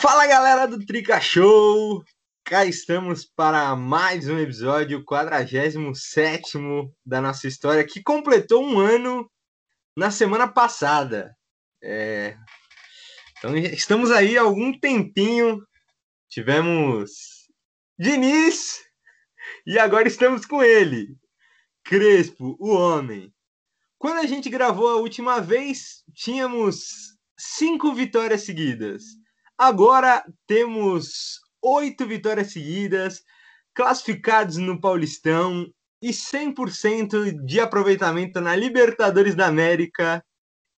Fala galera do Trica Show! Cá estamos para mais um episódio, 47 da nossa história, que completou um ano na semana passada. É... Então estamos aí há algum tempinho. Tivemos Diniz e agora estamos com ele, Crespo, o homem. Quando a gente gravou a última vez, tínhamos cinco vitórias seguidas. Agora temos oito vitórias seguidas, classificados no Paulistão e 100% de aproveitamento na Libertadores da América.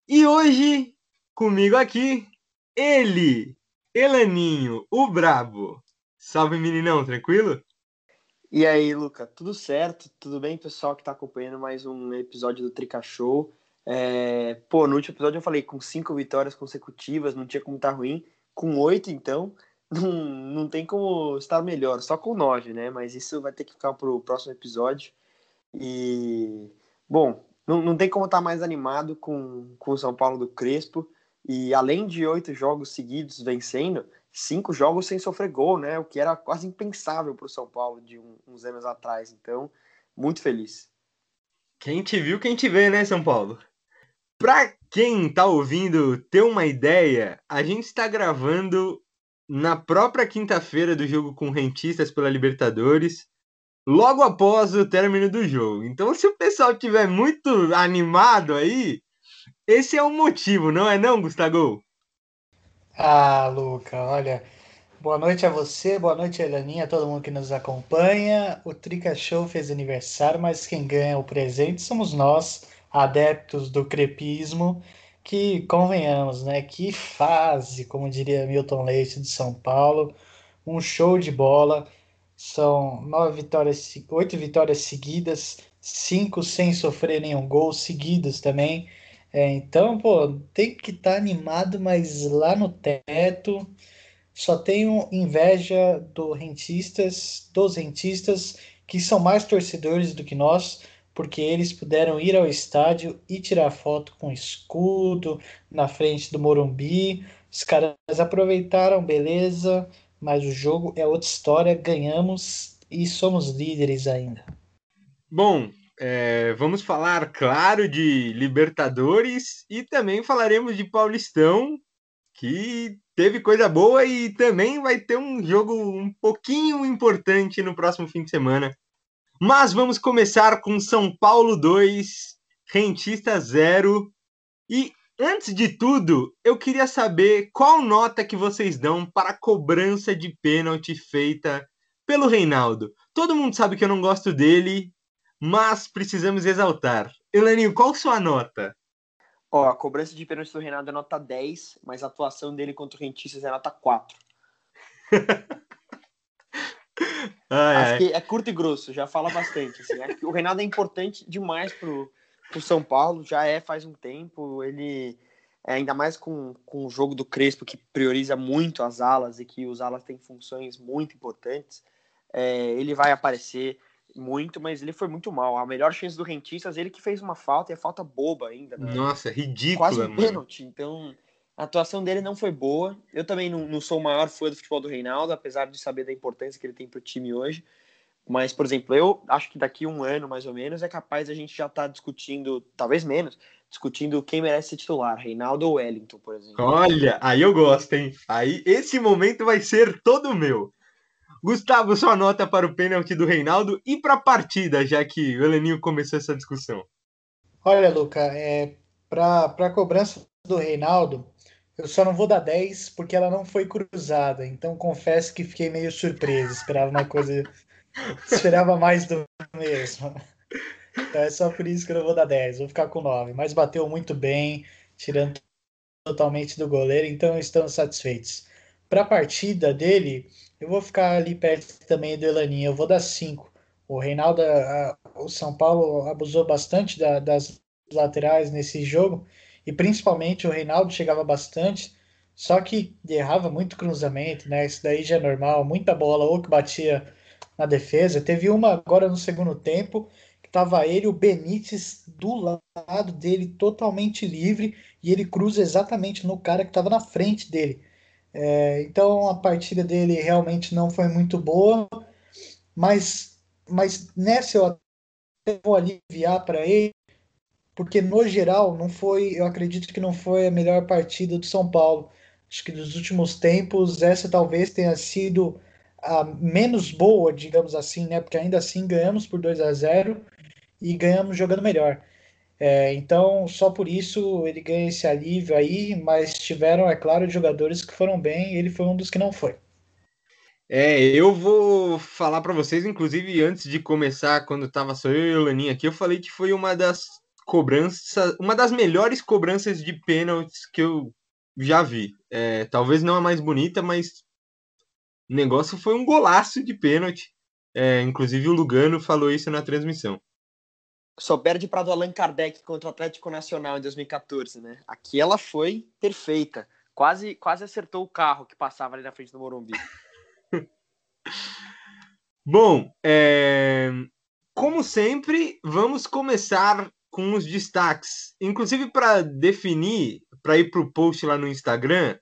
E hoje, comigo aqui, ele, Elaninho, o Brabo. Salve, meninão, tranquilo? E aí, Luca, tudo certo? Tudo bem, pessoal que está acompanhando mais um episódio do Trica Show? É... Pô, no último episódio eu falei com cinco vitórias consecutivas, não tinha como estar tá ruim. Com oito, então, não, não tem como estar melhor, só com nove, né? Mas isso vai ter que ficar para o próximo episódio. E, bom, não, não tem como estar mais animado com, com o São Paulo do Crespo. E além de oito jogos seguidos vencendo, cinco jogos sem sofrer gol, né? O que era quase impensável para o São Paulo de um, uns anos atrás. Então, muito feliz. Quem te viu, quem te vê, né, São Paulo? Para quem tá ouvindo ter uma ideia, a gente está gravando na própria quinta-feira do jogo com rentistas pela Libertadores, logo após o término do jogo. Então, se o pessoal tiver muito animado aí, esse é o motivo, não é não, Gustavo? Ah, Luca, olha. Boa noite a você, boa noite a Elaninha, a todo mundo que nos acompanha. O Trica Show fez aniversário, mas quem ganha o presente somos nós, adeptos do crepismo, que convenhamos, né? Que fase, como diria Milton Leite de São Paulo, um show de bola. São nove vitórias, oito vitórias seguidas, cinco sem sofrer nenhum gol seguidos também. É, então, pô, tem que estar tá animado, mas lá no teto só tenho inveja do rentistas, dos rentistas que são mais torcedores do que nós, porque eles puderam ir ao estádio e tirar foto com escudo na frente do Morumbi. Os caras aproveitaram, beleza, mas o jogo é outra história, ganhamos e somos líderes ainda. Bom, é, vamos falar, claro, de Libertadores e também falaremos de Paulistão, que teve coisa boa e também vai ter um jogo um pouquinho importante no próximo fim de semana. Mas vamos começar com São Paulo 2, Rentista 0. E antes de tudo, eu queria saber qual nota que vocês dão para a cobrança de pênalti feita pelo Reinaldo. Todo mundo sabe que eu não gosto dele, mas precisamos exaltar. Elaninho, qual sua nota? Ó, a cobrança de pênalti do Renato é nota 10, mas a atuação dele contra o Rentistas é nota 4. Acho que é curto e grosso, já fala bastante. Assim. O Renato é importante demais pro, pro São Paulo, já é faz um tempo. Ele, é, ainda mais com, com o jogo do Crespo, que prioriza muito as alas e que os alas têm funções muito importantes, é, ele vai aparecer muito, mas ele foi muito mal. A melhor chance do Rentistas, ele que fez uma falta, e a falta boba ainda. Né? Nossa, ridícula, Quase um pênalti. Então, a atuação dele não foi boa. Eu também não, não, sou o maior fã do futebol do Reinaldo, apesar de saber da importância que ele tem para o time hoje. Mas, por exemplo, eu acho que daqui um ano, mais ou menos, é capaz a gente já estar tá discutindo, talvez menos, discutindo quem merece ser titular, Reinaldo ou Wellington, por exemplo. Olha, aí eu gosto, hein? Aí esse momento vai ser todo meu. Gustavo, sua nota para o pênalti do Reinaldo e para a partida, já que o Heleninho começou essa discussão. Olha, Luca, é, para a cobrança do Reinaldo, eu só não vou dar 10 porque ela não foi cruzada. Então confesso que fiquei meio surpreso. Esperava uma coisa. esperava mais do mesmo. Então é só por isso que eu não vou dar 10. Vou ficar com 9. Mas bateu muito bem, tirando totalmente do goleiro. Então estamos satisfeitos. Para a partida dele, eu vou ficar ali perto também do Elaninha, eu vou dar 5. O Reinaldo, a, o São Paulo abusou bastante da, das laterais nesse jogo, e principalmente o Reinaldo chegava bastante, só que errava muito cruzamento, né? Isso daí já é normal, muita bola ou que batia na defesa. Teve uma agora no segundo tempo, que estava ele, o Benítez, do lado dele, totalmente livre, e ele cruza exatamente no cara que estava na frente dele. É, então a partida dele realmente não foi muito boa, mas, mas nessa eu até vou aliviar para ele, porque no geral não foi, eu acredito que não foi a melhor partida do São Paulo. Acho que dos últimos tempos essa talvez tenha sido a menos boa, digamos assim, né? Porque ainda assim ganhamos por 2 a 0 e ganhamos jogando melhor. É, então, só por isso ele ganha esse alívio aí, mas tiveram, é claro, jogadores que foram bem, e ele foi um dos que não foi. É, eu vou falar para vocês, inclusive antes de começar, quando tava só eu e o Laninha aqui, eu falei que foi uma das cobranças, uma das melhores cobranças de pênaltis que eu já vi. É, talvez não a mais bonita, mas o negócio foi um golaço de pênalti. É, inclusive o Lugano falou isso na transmissão. Só perde para do Allan Kardec contra o Atlético Nacional em 2014, né? Aqui ela foi perfeita. Quase, quase acertou o carro que passava ali na frente do Morumbi. Bom, é... como sempre, vamos começar com os destaques. Inclusive, para definir, para ir para o post lá no Instagram,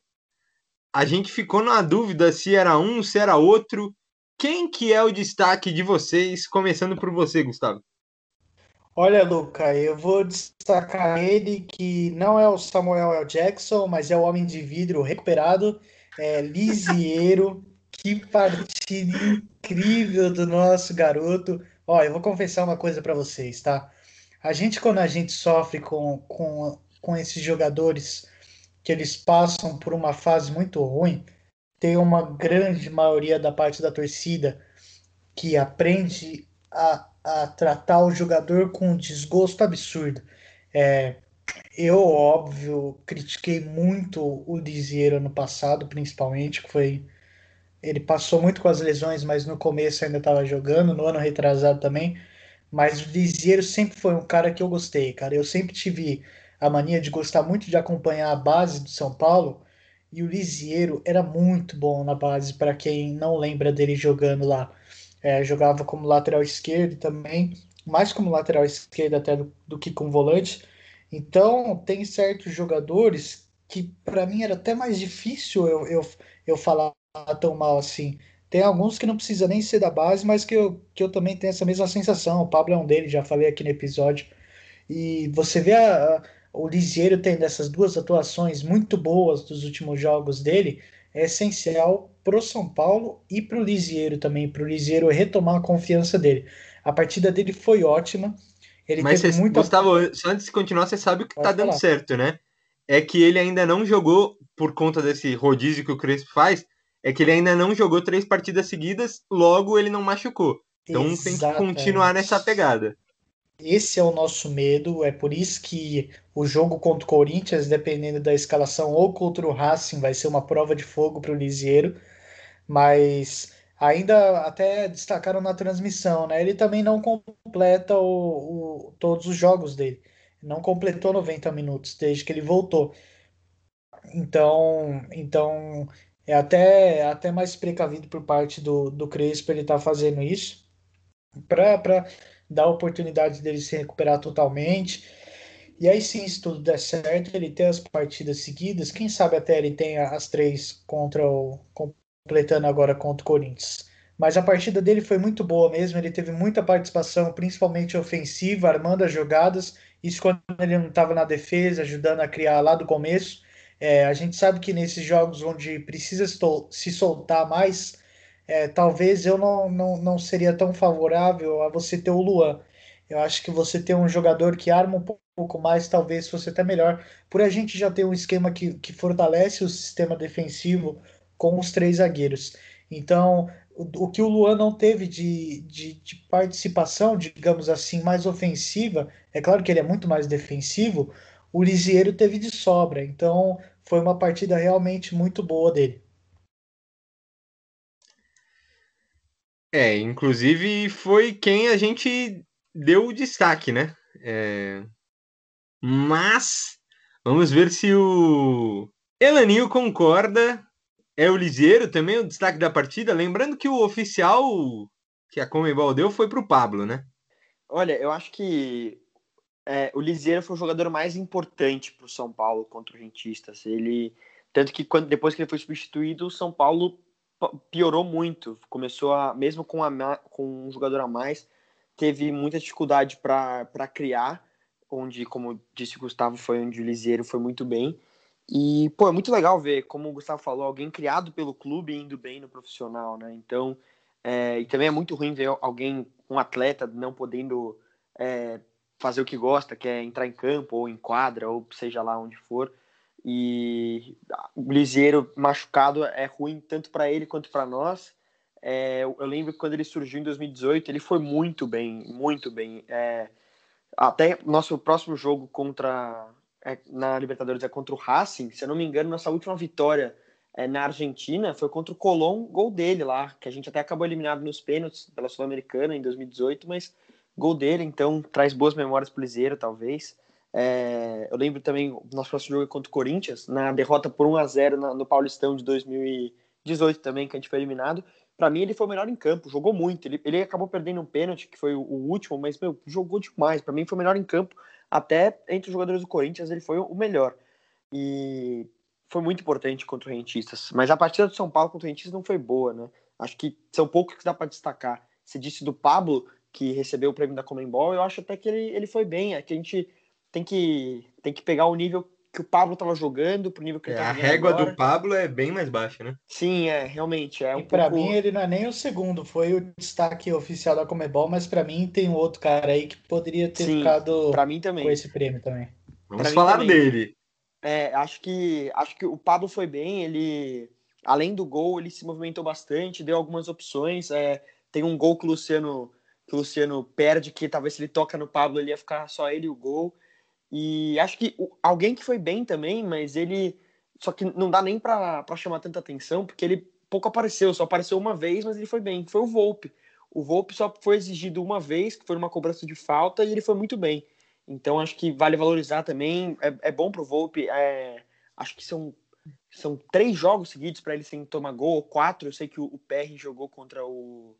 a gente ficou na dúvida se era um, se era outro. Quem que é o destaque de vocês? Começando por você, Gustavo. Olha, Luca, eu vou destacar ele que não é o Samuel L. Jackson, mas é o Homem de Vidro recuperado, é Lisieiro. que partida incrível do nosso garoto. Ó, eu vou confessar uma coisa para vocês, tá? A gente, quando a gente sofre com, com, com esses jogadores que eles passam por uma fase muito ruim, tem uma grande maioria da parte da torcida que aprende a, a tratar o jogador com um desgosto absurdo. É, eu, óbvio, critiquei muito o Lisieiro no passado, principalmente, que foi. Ele passou muito com as lesões, mas no começo ainda estava jogando, no ano retrasado também. Mas o Lisieiro sempre foi um cara que eu gostei, cara. Eu sempre tive a mania de gostar muito de acompanhar a base do São Paulo. E o Lisieiro era muito bom na base, para quem não lembra dele jogando lá. É, jogava como lateral esquerdo também, mais como lateral esquerdo até do, do que com volante. Então, tem certos jogadores que para mim era até mais difícil eu, eu, eu falar tão mal assim. Tem alguns que não precisa nem ser da base, mas que eu, que eu também tenho essa mesma sensação. O Pablo é um deles, já falei aqui no episódio. E você vê a, a, o Lisieiro tendo essas duas atuações muito boas dos últimos jogos dele, é essencial pro São Paulo e pro Lisieiro também, pro Lisieiro retomar a confiança dele. A partida dele foi ótima. Ele Mas teve cê, muita... Gustavo, só antes de continuar, você sabe o que Pode tá dando falar. certo, né? É que ele ainda não jogou, por conta desse rodízio que o Crespo faz, é que ele ainda não jogou três partidas seguidas, logo ele não machucou. Então tem que Exatamente. continuar nessa pegada. Esse é o nosso medo, é por isso que o jogo contra o Corinthians, dependendo da escalação, ou contra o Racing, vai ser uma prova de fogo para o Lisieiro, mas ainda até destacaram na transmissão, né? Ele também não completa o, o- todos os jogos dele, não completou 90 minutos desde que ele voltou. Então, então é até, até mais precavido por parte do, do Crespo ele estar fazendo isso para dar a oportunidade dele se recuperar totalmente. E aí sim, se tudo der certo, ele ter as partidas seguidas, quem sabe até ele tenha as três contra o completando agora contra o Corinthians. Mas a partida dele foi muito boa mesmo, ele teve muita participação, principalmente ofensiva, armando as jogadas, isso quando ele não estava na defesa, ajudando a criar lá do começo. É, a gente sabe que nesses jogos onde precisa se soltar mais, é, talvez eu não, não, não seria tão favorável a você ter o Luan. Eu acho que você ter um jogador que arma um pouco mais, talvez fosse até melhor, por a gente já ter um esquema que, que fortalece o sistema defensivo com os três zagueiros. Então, o, o que o Luan não teve de, de, de participação, digamos assim, mais ofensiva, é claro que ele é muito mais defensivo, o Lisieiro teve de sobra. Então, foi uma partida realmente muito boa dele. É, inclusive foi quem a gente deu o destaque, né? É, Mas vamos ver se o Elaninho concorda. É o Liseiro também o destaque da partida. Lembrando que o oficial que a Comebol deu foi pro Pablo, né? Olha, eu acho que é, o Lisieiro foi o jogador mais importante para o São Paulo contra o Rentistas. Ele Tanto que quando, depois que ele foi substituído, o São Paulo piorou muito. Começou a, mesmo com, a, com um jogador a mais, teve muita dificuldade para criar, onde, como disse o Gustavo, foi onde o Liseiro foi muito bem. E, pô, é muito legal ver, como o Gustavo falou, alguém criado pelo clube indo bem no profissional, né? Então, é, e também é muito ruim ver alguém, um atleta, não podendo é, fazer o que gosta, que é entrar em campo, ou em quadra, ou seja lá onde for. E o Liseiro machucado é ruim tanto para ele quanto para nós. É, eu lembro que quando ele surgiu em 2018, ele foi muito bem, muito bem. É, até nosso próximo jogo contra é, na Libertadores é contra o Racing, se eu não me engano, nossa última vitória é, na Argentina foi contra o Colón, gol dele lá, que a gente até acabou eliminado nos pênaltis pela Sul-Americana em 2018, mas gol dele, então traz boas memórias pro Liseiro, talvez. É, eu lembro também, o nosso próximo jogo contra o Corinthians, na derrota por 1 a 0 no Paulistão de 2018 também, que a gente foi eliminado. Para mim, ele foi o melhor em campo, jogou muito. Ele, ele acabou perdendo um pênalti, que foi o, o último, mas meu, jogou demais. Para mim, foi o melhor em campo. Até entre os jogadores do Corinthians, ele foi o melhor. E foi muito importante contra o Rentistas. Mas a partida do São Paulo contra o Rentistas não foi boa, né? Acho que são poucos que dá para destacar. Você disse do Pablo, que recebeu o prêmio da Comembol, eu acho até que ele, ele foi bem. É que a gente tem que, tem que pegar o nível que o Pablo estava jogando pro nível que ele é, A régua agora. do Pablo é bem mais baixa, né? Sim, é, realmente. É um e para pouco... mim ele não é nem o segundo, foi o destaque oficial da Comebol, mas para mim tem um outro cara aí que poderia ter Sim, ficado pra mim também. com esse prêmio também. Vamos pra falar dele. É, acho que acho que o Pablo foi bem, ele além do gol, ele se movimentou bastante, deu algumas opções. É, tem um gol que o Luciano que o Luciano perde, que talvez se ele toca no Pablo, ele ia ficar só ele e o gol. E acho que alguém que foi bem também, mas ele. Só que não dá nem para chamar tanta atenção, porque ele pouco apareceu, só apareceu uma vez, mas ele foi bem. Foi o Volpe. O Volpe só foi exigido uma vez, que foi numa cobrança de falta, e ele foi muito bem. Então acho que vale valorizar também. É, é bom pro Volpe. É, acho que são, são três jogos seguidos para ele sem tomar gol, ou quatro. Eu sei que o, o PR jogou contra o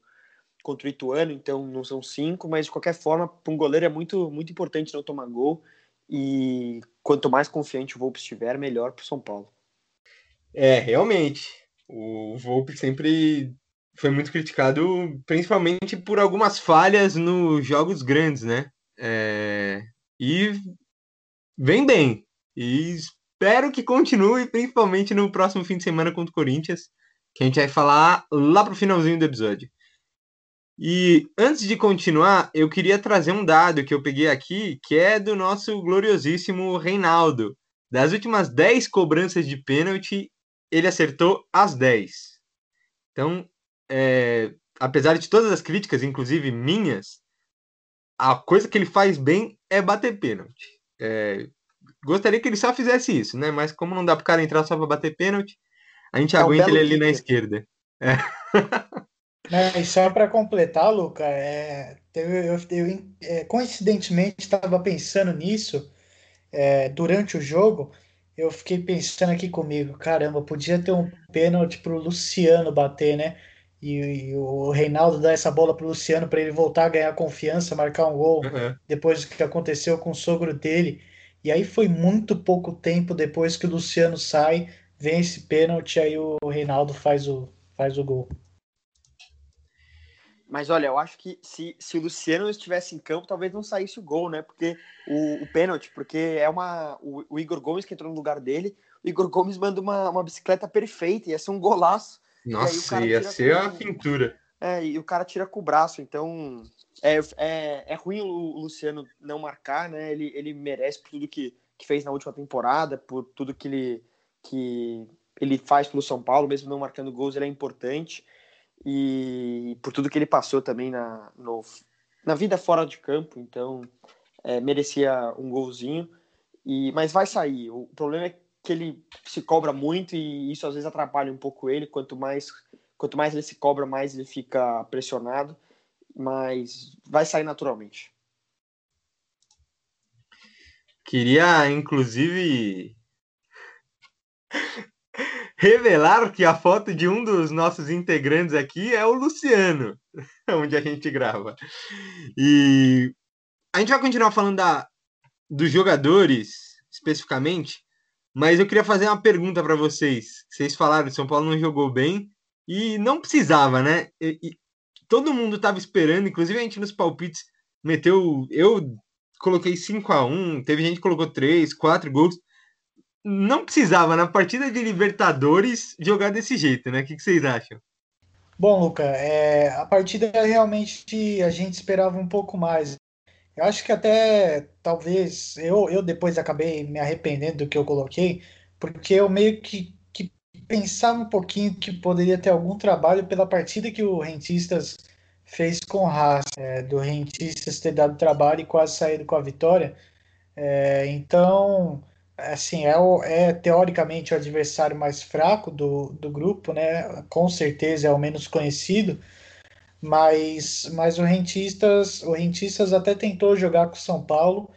contra o Ituano, então não são cinco, mas de qualquer forma, para um goleiro é muito, muito importante não tomar gol. E quanto mais confiante o Volpe estiver, melhor para o São Paulo. É, realmente. O Volpe sempre foi muito criticado, principalmente por algumas falhas nos jogos grandes, né? É... E vem bem. E espero que continue, principalmente no próximo fim de semana contra o Corinthians, que a gente vai falar lá pro finalzinho do episódio. E antes de continuar, eu queria trazer um dado que eu peguei aqui, que é do nosso gloriosíssimo Reinaldo. Das últimas 10 cobranças de pênalti, ele acertou as 10. Então, é, apesar de todas as críticas, inclusive minhas, a coisa que ele faz bem é bater pênalti. É, gostaria que ele só fizesse isso, né? Mas como não dá pro cara entrar só para bater pênalti, a gente é aguenta ele ali na esquerda. É. e só para completar, Luca, é, eu, eu, eu é, coincidentemente estava pensando nisso é, durante o jogo. Eu fiquei pensando aqui comigo, caramba, podia ter um pênalti para o Luciano bater, né? E, e, o Reinaldo dar essa bola para o Luciano para ele voltar a ganhar confiança, marcar um gol uhum. depois do que aconteceu com o sogro dele. E aí foi muito pouco tempo depois que o Luciano sai, vem esse pênalti, aí o Reinaldo faz o, faz o gol. Mas olha, eu acho que se, se o Luciano estivesse em campo, talvez não saísse o gol, né? Porque o, o pênalti, porque é uma. O, o, Igor Gomes que entrou no lugar dele, o Igor Gomes manda uma, uma bicicleta perfeita, ia ser um golaço. Nossa, ia ser com, a pintura. É, e o cara tira com o braço, então é, é, é ruim o Luciano não marcar, né? Ele, ele merece por tudo que, que fez na última temporada, por tudo que ele, que ele faz pelo São Paulo, mesmo não marcando gols, ele é importante e por tudo que ele passou também na, no, na vida fora de campo, então é, merecia um golzinho, e, mas vai sair. O problema é que ele se cobra muito e isso às vezes atrapalha um pouco ele. Quanto mais, quanto mais ele se cobra, mais ele fica pressionado, mas vai sair naturalmente. Queria, inclusive, revelar que a foto de um dos nossos integrantes aqui é o Luciano, onde a gente grava. E a gente vai continuar falando da, dos jogadores especificamente Mas eu queria fazer uma pergunta para vocês. Vocês falaram que São Paulo não jogou bem e não precisava, né? E, e todo mundo estava esperando, inclusive a gente nos palpites meteu. Eu coloquei 5 a 1 teve gente que colocou 3, 4 gols. Não precisava, na partida de Libertadores, jogar desse jeito, né? O que, vocês acham? Bom, Luca, é, a partida realmente a gente esperava um pouco mais. Eu acho que até talvez eu, eu depois acabei me arrependendo do que eu coloquei, porque eu meio que, que pensava um pouquinho que poderia ter algum trabalho pela partida que o Rentistas fez com raça, é, do Rentistas ter dado trabalho e quase saído com a vitória. É, então, assim, é, o, é teoricamente o adversário mais fraco do, do grupo, né? Com certeza é o menos conhecido mas, mas o Rentistas, o Rentistas até tentou jogar com o São Paulo.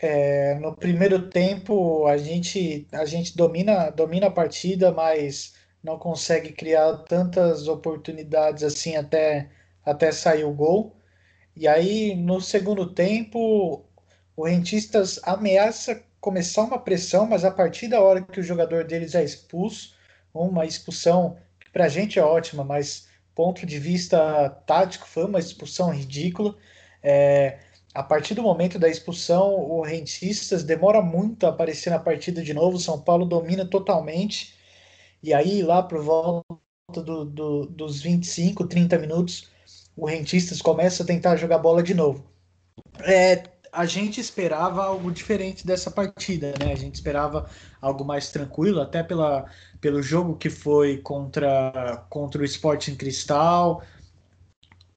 É, no primeiro tempo a gente, a gente domina, domina a partida, mas não consegue criar tantas oportunidades assim até, até sair o gol. E aí no segundo tempo o Rentistas ameaça começar uma pressão, mas a partir da hora que o jogador deles é expulso, uma expulsão que para a gente é ótima, mas ponto de vista tático, foi uma expulsão ridícula. É, a partir do momento da expulsão, o Rentistas demora muito a aparecer na partida de novo. São Paulo domina totalmente. E aí, lá por volta do, do, dos 25, 30 minutos, o Rentistas começa a tentar jogar bola de novo. É, a gente esperava algo diferente dessa partida, né? A gente esperava algo mais tranquilo, até pela, pelo jogo que foi contra, contra o Sporting Cristal,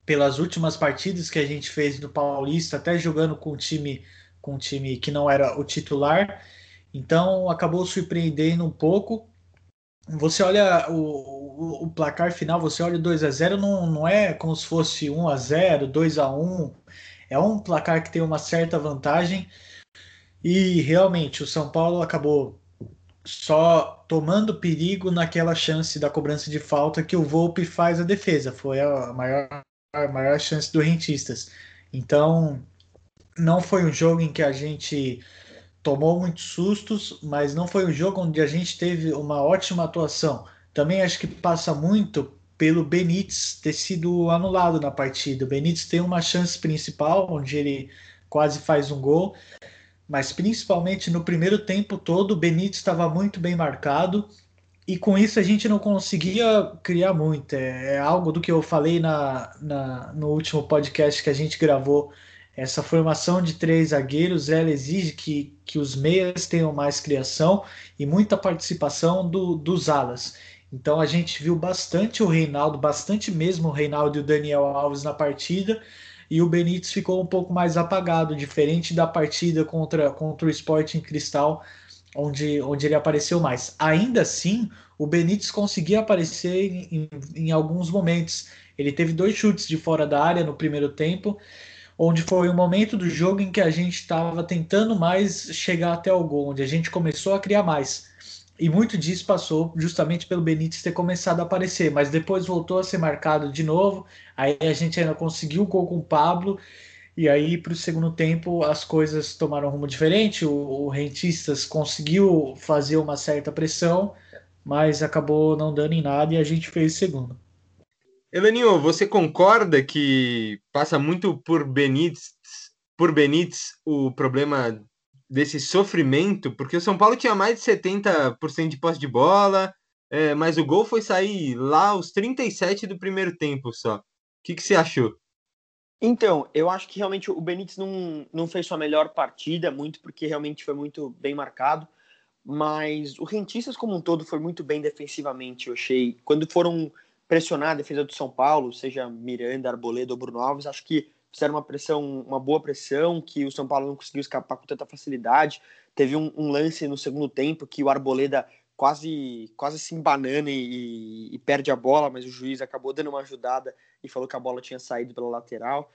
pelas últimas partidas que a gente fez no Paulista, até jogando com um time com um time que não era o titular. Então acabou surpreendendo um pouco. Você olha o, o, o placar final, você olha 2 a 0 não, não é como se fosse 1 a 0 2 a 1 é um placar que tem uma certa vantagem. E realmente o São Paulo acabou só tomando perigo naquela chance da cobrança de falta que o Volpe faz a defesa. Foi a maior, a maior chance do Rentistas. Então, não foi um jogo em que a gente tomou muitos sustos, mas não foi um jogo onde a gente teve uma ótima atuação. Também acho que passa muito pelo Benítez ter sido anulado na partida. O Benítez tem uma chance principal, onde ele quase faz um gol, mas principalmente no primeiro tempo todo, o Benítez estava muito bem marcado e com isso a gente não conseguia criar muito. É, é algo do que eu falei na, na, no último podcast que a gente gravou. Essa formação de três zagueiros ela exige que, que os meias tenham mais criação e muita participação do, dos alas. Então a gente viu bastante o Reinaldo, bastante mesmo o Reinaldo e o Daniel Alves na partida, e o Benítez ficou um pouco mais apagado, diferente da partida contra, contra o Sporting Cristal, onde, onde ele apareceu mais. Ainda assim, o Benítez conseguia aparecer em, em, em alguns momentos. Ele teve dois chutes de fora da área no primeiro tempo, onde foi o momento do jogo em que a gente estava tentando mais chegar até o gol, onde a gente começou a criar mais. E muito disso passou justamente pelo Benítez ter começado a aparecer, mas depois voltou a ser marcado de novo. Aí a gente ainda conseguiu o gol com o Pablo. E aí, para o segundo tempo, as coisas tomaram um rumo diferente. O, o Rentistas conseguiu fazer uma certa pressão, mas acabou não dando em nada e a gente fez segundo. Elaninho, você concorda que passa muito por Benítez, por Benítez o problema desse sofrimento, porque o São Paulo tinha mais de 70% de posse de bola, é, mas o gol foi sair lá aos 37 do primeiro tempo só. O que, que você achou? Então, eu acho que realmente o Benítez não, não fez sua melhor partida, muito porque realmente foi muito bem marcado, mas o Rentistas como um todo foi muito bem defensivamente, eu achei. Quando foram pressionar a defesa do São Paulo, seja Miranda, Arboleda ou Bruno Alves, acho que fizeram uma pressão, uma boa pressão, que o São Paulo não conseguiu escapar com tanta facilidade. Teve um, um lance no segundo tempo que o Arboleda quase quase se embanana e, e, perde a bola, mas o juiz acabou dando uma ajudada e falou que a bola tinha saído pela lateral.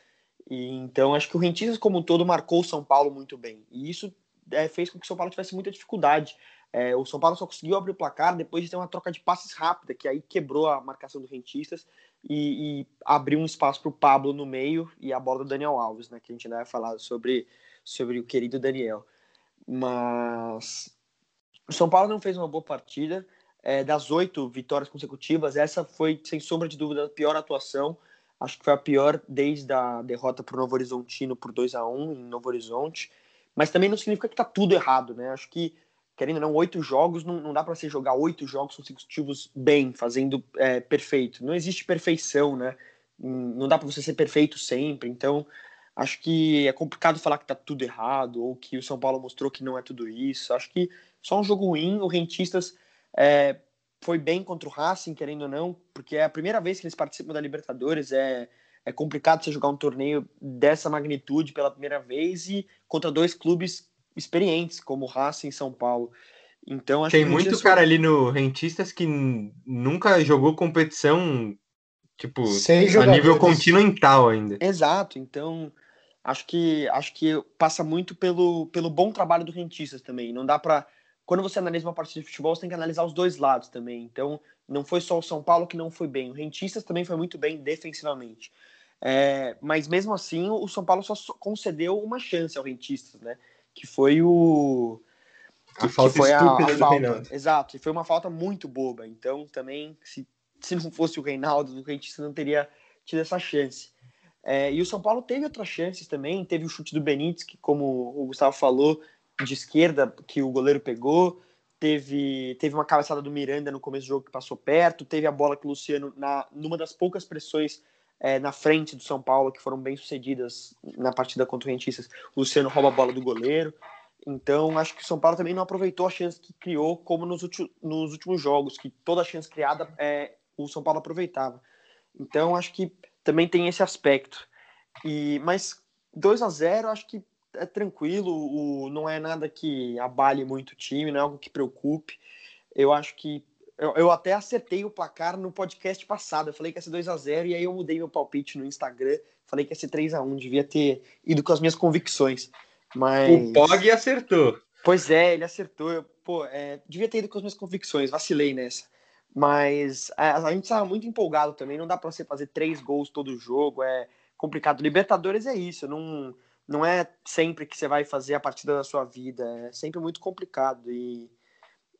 E, então acho que o Rentistas como um todo marcou o São Paulo muito bem. E isso é, fez com que o São Paulo tivesse muita dificuldade. É, o São Paulo só conseguiu abrir o placar depois de ter uma troca de passes rápida, que aí quebrou a marcação do Rentistas e, e abriu um espaço para o Pablo no meio e a bola do Daniel Alves, né? Que a gente ainda vai falar sobre, sobre o querido Daniel. Mas O São Paulo não fez uma boa partida. É, das oito vitórias consecutivas, essa foi, sem sombra de dúvida, a pior atuação. Acho que foi a pior desde a derrota para o Novo Horizontino por 2 a 1 em Novo Horizonte. Mas também não significa que está tudo errado, né? Acho que, querendo ou não, oito jogos, não, não dá para você jogar oito jogos consecutivos bem, fazendo é, perfeito. Não existe perfeição, né? Não dá para você ser perfeito sempre. Então, acho que é complicado falar que está tudo errado ou que o São Paulo mostrou que não é tudo isso. Acho que só um jogo ruim. O Rentistas é, foi bem contra o Racing, querendo ou não, porque é a primeira vez que eles participam da Libertadores. É, é complicado você jogar um torneio dessa magnitude pela primeira vez e contra dois clubes experientes, como o Racing São Paulo. Então, Tem muito cara ali no Rentistas que nunca jogou competição tipo a nível continental ainda. Exato. Então, acho que acho que passa muito pelo, pelo bom trabalho do Rentistas também. Não dá para quando você analisa uma partida de futebol, você tem que analisar os dois lados também. Então, não foi só o São Paulo que não foi bem, o Rentistas também foi muito bem defensivamente. É, mas mesmo assim, o São Paulo só concedeu uma chance ao Rentistas, né? Que foi o. A que, falta que foi a, a falta. Exato, e foi uma falta muito boba. Então, também, se, se não fosse o Reinaldo, o Rentistas não teria tido essa chance. É, e o São Paulo teve outras chances também, teve o chute do Benítez, que, como o Gustavo falou, de esquerda que o goleiro pegou, teve, teve uma cabeçada do Miranda no começo do jogo que passou perto, teve a bola que o Luciano, na, numa das poucas pressões é, na frente do São Paulo, que foram bem sucedidas na partida contra o Rentistas, o Luciano rouba a bola do goleiro. Então, acho que o São Paulo também não aproveitou a chance que criou, como nos, nos últimos jogos, que toda a chance criada é, o São Paulo aproveitava. Então, acho que também tem esse aspecto. E, mas 2 a 0 acho que é tranquilo, o, não é nada que abale muito o time, não é algo que preocupe. Eu acho que. Eu, eu até acertei o placar no podcast passado. Eu falei que ia ser 2 a 0 e aí eu mudei meu palpite no Instagram. Falei que ia ser 3 a 1 Devia ter ido com as minhas convicções. Mas... O Pog acertou. Pois é, ele acertou. Eu, pô, é, devia ter ido com as minhas convicções. Vacilei nessa. Mas a, a gente estava muito empolgado também. Não dá para você fazer três gols todo jogo. É complicado. Libertadores é isso. Não não é sempre que você vai fazer a partida da sua vida, é sempre muito complicado. E,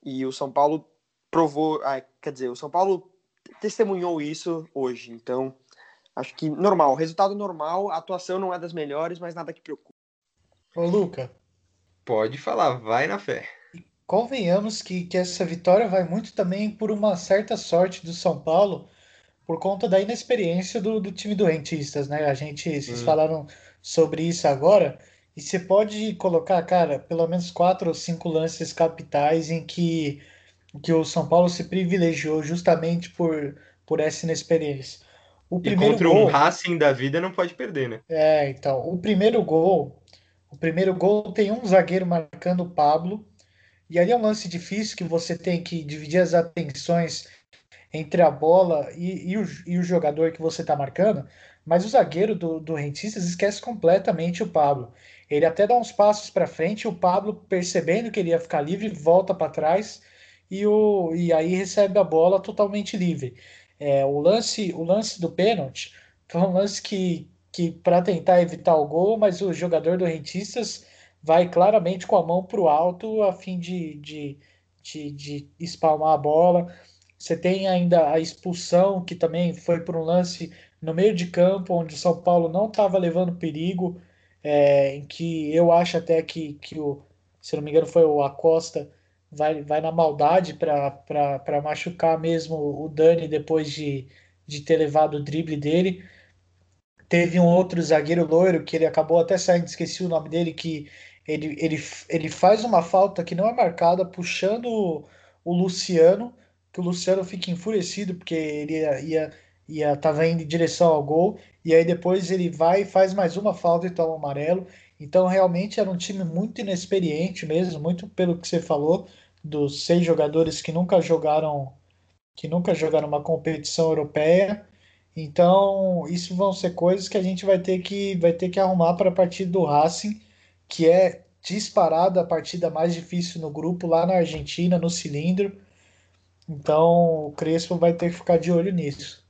e o São Paulo provou, ah, quer dizer, o São Paulo testemunhou isso hoje. Então, acho que normal, resultado normal, a atuação não é das melhores, mas nada que preocupe. Ô, Luca. Pode falar, vai na fé. Convenhamos que, que essa vitória vai muito também por uma certa sorte do São Paulo, por conta da inexperiência do, do time do Rentistas, né? A gente, vocês hum. falaram sobre isso agora. E você pode colocar, cara, pelo menos quatro ou cinco lances capitais em que, que o São Paulo se privilegiou justamente por, por essa inexperiência. O e contra gol, um Racing da vida não pode perder, né? É, então, o primeiro gol, o primeiro gol tem um zagueiro marcando o Pablo, e ali é um lance difícil que você tem que dividir as atenções entre a bola e, e, o, e o jogador que você está marcando, mas o zagueiro do, do Rentistas esquece completamente o Pablo. Ele até dá uns passos para frente, o Pablo, percebendo que ele ia ficar livre, volta para trás e, o, e aí recebe a bola totalmente livre. É, o, lance, o lance do pênalti foi um lance que, que para tentar evitar o gol, mas o jogador do Rentistas vai claramente com a mão para o alto a fim de, de, de, de espalmar a bola. Você tem ainda a expulsão, que também foi por um lance no meio de campo, onde o São Paulo não estava levando perigo, é, em que eu acho até que, que o, se não me engano, foi o Acosta, vai, vai na maldade para machucar mesmo o Dani depois de, de ter levado o drible dele. Teve um outro zagueiro loiro que ele acabou até saindo, esqueci o nome dele, que ele, ele, ele faz uma falta que não é marcada, puxando o, o Luciano, que o Luciano fica enfurecido porque ele ia, ia ia tava indo em direção ao gol e aí depois ele vai e faz mais uma falta e toma amarelo. Então realmente era um time muito inexperiente mesmo, muito pelo que você falou dos seis jogadores que nunca jogaram que nunca jogaram uma competição europeia. Então, isso vão ser coisas que a gente vai ter que vai ter que arrumar para a partida do Racing, que é disparada a partida mais difícil no grupo lá na Argentina, no cilindro. Então, o Crespo vai ter que ficar de olho nisso.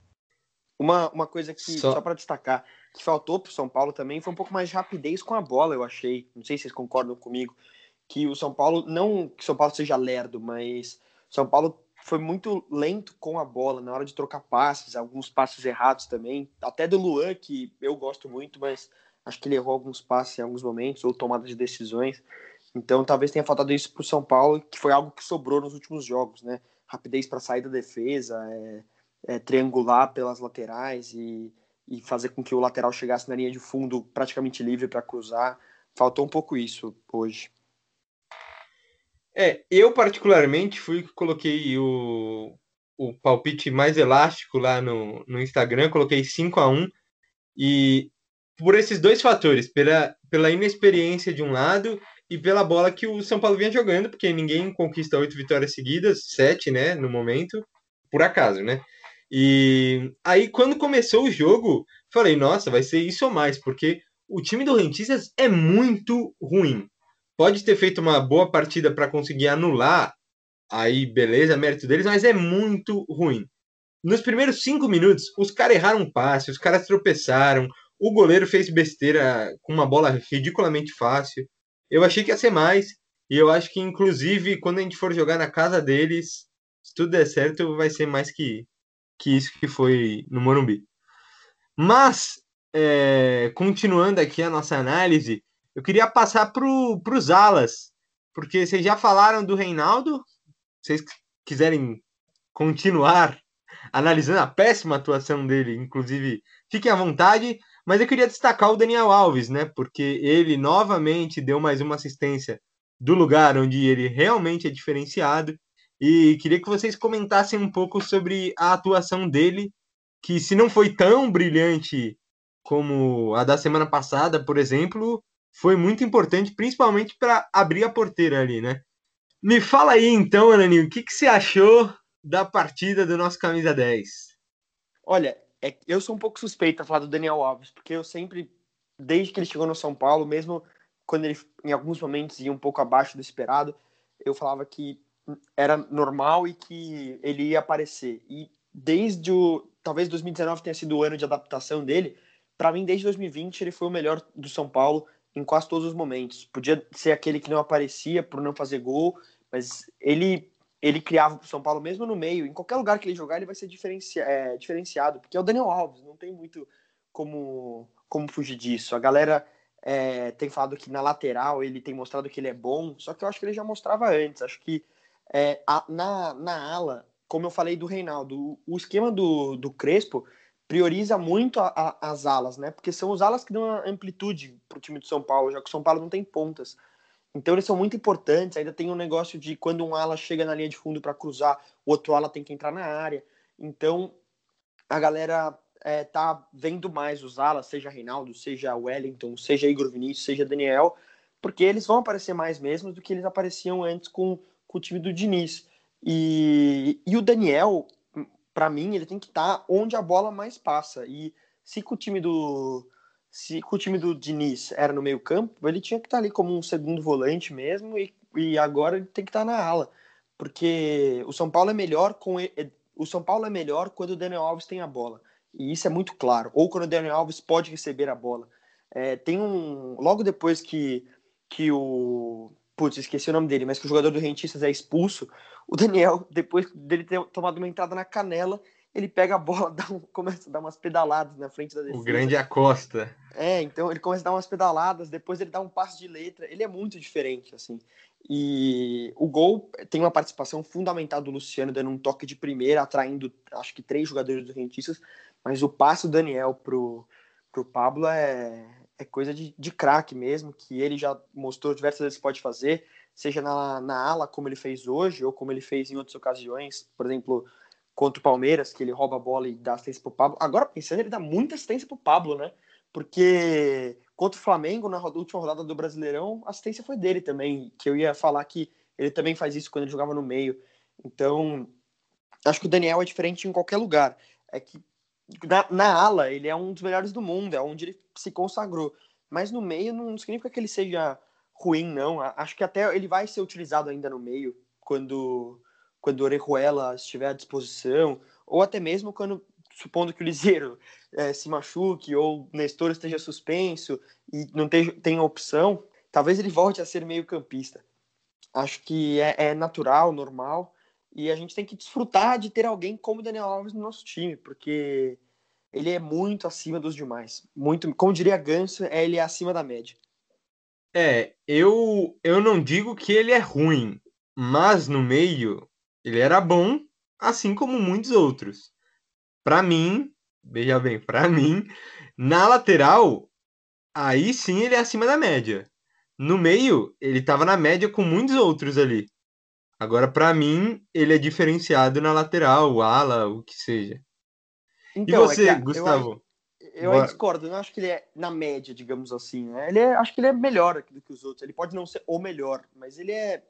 Uma, uma coisa que, só, só para destacar, que faltou para o São Paulo também foi um pouco mais de rapidez com a bola, eu achei. Não sei se vocês concordam comigo. que o São Paulo, não que o São Paulo seja lerdo, mas o São Paulo foi muito lento com a bola na hora de trocar passes, alguns passes errados também, até do Luan, que eu gosto muito, mas acho que ele errou alguns passes em alguns momentos, ou tomada de decisões. Então talvez tenha faltado isso para o São Paulo, que foi algo que sobrou nos últimos jogos, né? Rapidez para sair da defesa, é, é, triangular pelas laterais e, e fazer com que o lateral chegasse na linha de fundo praticamente livre para cruzar. Faltou um pouco isso hoje. É, eu particularmente fui coloquei o, o palpite mais elástico lá no, no Instagram, coloquei 5 a 1 e por esses dois fatores, pela, pela inexperiência de um lado e pela bola que o São Paulo vinha jogando, porque ninguém conquista oito vitórias seguidas, sete, né, no momento, por acaso, né? E aí quando começou o jogo, falei, nossa, vai ser isso ou mais, porque o time do Rentistas é muito ruim pode ter feito uma boa partida para conseguir anular, aí beleza, mérito deles, mas é muito ruim. Nos primeiros cinco minutos, os caras erraram um passe, os caras tropeçaram, o goleiro fez besteira com uma bola ridiculamente fácil. Eu achei que ia ser mais, e eu acho que, inclusive, quando a gente for jogar na casa deles, se tudo der certo, vai ser mais que, que isso que foi no Morumbi. Mas, é, continuando aqui a nossa análise, eu queria passar para os alas, porque vocês já falaram do Reinaldo. Vocês quiserem continuar analisando a péssima atuação dele, inclusive, fiquem à vontade. Mas eu queria destacar o Daniel Alves, né? Porque ele novamente deu mais uma assistência do lugar onde ele realmente é diferenciado. E queria que vocês comentassem um pouco sobre a atuação dele, que se não foi tão brilhante como a da semana passada, por exemplo, foi muito importante, principalmente para abrir a porteira ali, né? Me fala aí então, Ananinho, o que, que você achou da partida do nosso camisa 10? Olha, é, eu sou um pouco suspeito a falar do Daniel Alves, porque eu sempre, desde que ele chegou no São Paulo, mesmo quando ele em alguns momentos ia um pouco abaixo do esperado, eu falava que era normal e que ele ia aparecer. E desde o talvez 2019 tenha sido o ano de adaptação dele, para mim desde 2020 ele foi o melhor do São Paulo em quase todos os momentos. Podia ser aquele que não aparecia por não fazer gol, mas ele ele criava para o São Paulo mesmo no meio. Em qualquer lugar que ele jogar, ele vai ser diferencia, é, diferenciado, porque é o Daniel Alves, não tem muito como, como fugir disso. A galera é, tem falado que na lateral ele tem mostrado que ele é bom, só que eu acho que ele já mostrava antes. Acho que é, a, na, na ala, como eu falei do Reinaldo, o, esquema do, do Crespo prioriza muito a, a, as alas, né? Porque são os alas que dão amplitude para o time do São Paulo, já que o São Paulo não tem pontas. Então eles são muito importantes. Ainda tem um negócio de quando um ala chega na linha de fundo para cruzar, o outro ala tem que entrar na área. Então a galera é, tá vendo mais os alas, seja Reinaldo, seja Wellington, seja Igor Vinícius, seja Daniel, porque eles vão aparecer mais mesmo do que eles apareciam antes com, com o time do Diniz. E, e o Daniel, para mim, ele tem que estar tá onde a bola mais passa. E se com o time do se com o time do Diniz era no meio campo, ele tinha que estar tá ali como um segundo volante mesmo e, e agora ele tem que estar tá na ala, porque o São Paulo é melhor com o São Paulo é melhor quando o Daniel Alves tem a bola. E isso é muito claro. Ou quando o Daniel Alves pode receber a bola. É, tem um logo depois que que o putz, esqueci o nome dele, mas que o jogador do Rentistas é expulso, o Daniel, depois dele ter tomado uma entrada na canela, ele pega a bola, dá um, começa a dar umas pedaladas na frente da defesa. O grande Acosta. É, então ele começa a dar umas pedaladas, depois ele dá um passe de letra, ele é muito diferente, assim. E o gol tem uma participação fundamental do Luciano, dando um toque de primeira, atraindo acho que três jogadores do Rentistas, mas o passe do Daniel pro, pro Pablo é, é coisa de, de craque mesmo, que ele já mostrou diversas vezes que pode fazer, seja na, na ala, como ele fez hoje, ou como ele fez em outras ocasiões, por exemplo, contra o Palmeiras, que ele rouba a bola e dá assistência pro Pablo. Agora, pensando, ele dá muita assistência pro Pablo, né? Porque contra o Flamengo, na última rodada do Brasileirão, a assistência foi dele também, que eu ia falar que ele também faz isso quando ele jogava no meio. Então, acho que o Daniel é diferente em qualquer lugar. É que na, na, ala, ele é um dos melhores do mundo, é onde ele se consagrou. Mas no meio não significa que ele seja ruim, não. Acho que até ele vai ser utilizado ainda no meio, quando, quando o Orejuela estiver à disposição, ou até mesmo quando, supondo que o Liseiro é, se machuque, ou o Nestor esteja suspenso e não tenha, opção, talvez ele volte a ser meio campista. Acho que é, é natural, normal. E a gente tem que desfrutar de ter alguém como Daniel Alves no nosso time, porque ele é muito acima dos demais. Muito, como diria Ganso, é, ele é acima da média. É, eu, eu não digo que ele é ruim, mas no meio ele era bom, assim como muitos outros. Para mim, veja bem, para mim, na lateral, aí sim ele é acima da média. No meio, ele tava na média com muitos outros ali. Agora, para mim, ele é diferenciado na lateral, ala, o que seja. Então, e você, é Gustavo? Eu, eu discordo, eu não acho que ele é na média, digamos assim. Né? Ele é, acho que ele é melhor do que os outros. Ele pode não ser o melhor, mas ele é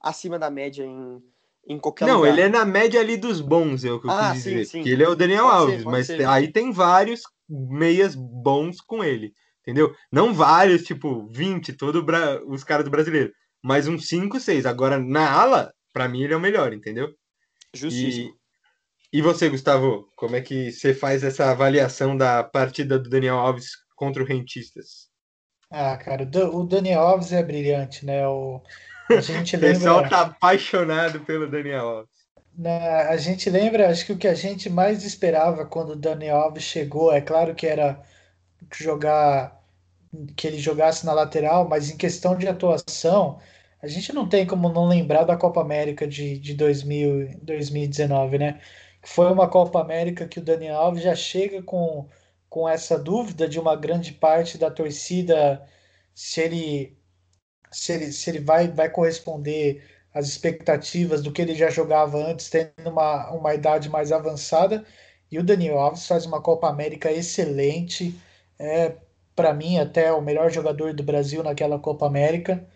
acima da média em, em qualquer não, lugar. Não, ele é na média ali dos bons, é o que eu ah, quis sim, dizer. Sim. Que ele é o Daniel pode Alves, ser, mas ser, aí tem vários meias bons com ele entendeu? Não vários, tipo, 20, todo bra... os caras do brasileiro, mas uns 5, 6. Agora, na ala, para mim ele é o melhor, entendeu? Justíssimo. E, e você, Gustavo, como é que você faz essa avaliação da partida do Daniel Alves contra o Rentistas? Ah, cara, o Daniel Alves é brilhante, né? O, a gente lembra... o pessoal tá apaixonado pelo Daniel Alves. Na, a gente lembra, acho que o que a gente mais esperava quando o Daniel Alves chegou, é claro que era jogar que ele jogasse na lateral, mas em questão de atuação, a gente não tem como não lembrar da Copa América de, de 2000, 2019, né? Foi uma Copa América que o Daniel Alves já chega com, com essa dúvida de uma grande parte da torcida se ele, se ele, se ele vai, vai corresponder às expectativas do que ele já jogava antes, tendo uma, uma idade mais avançada. E o Daniel Alves faz uma Copa América excelente. É, para mim, até o melhor jogador do Brasil naquela Copa América.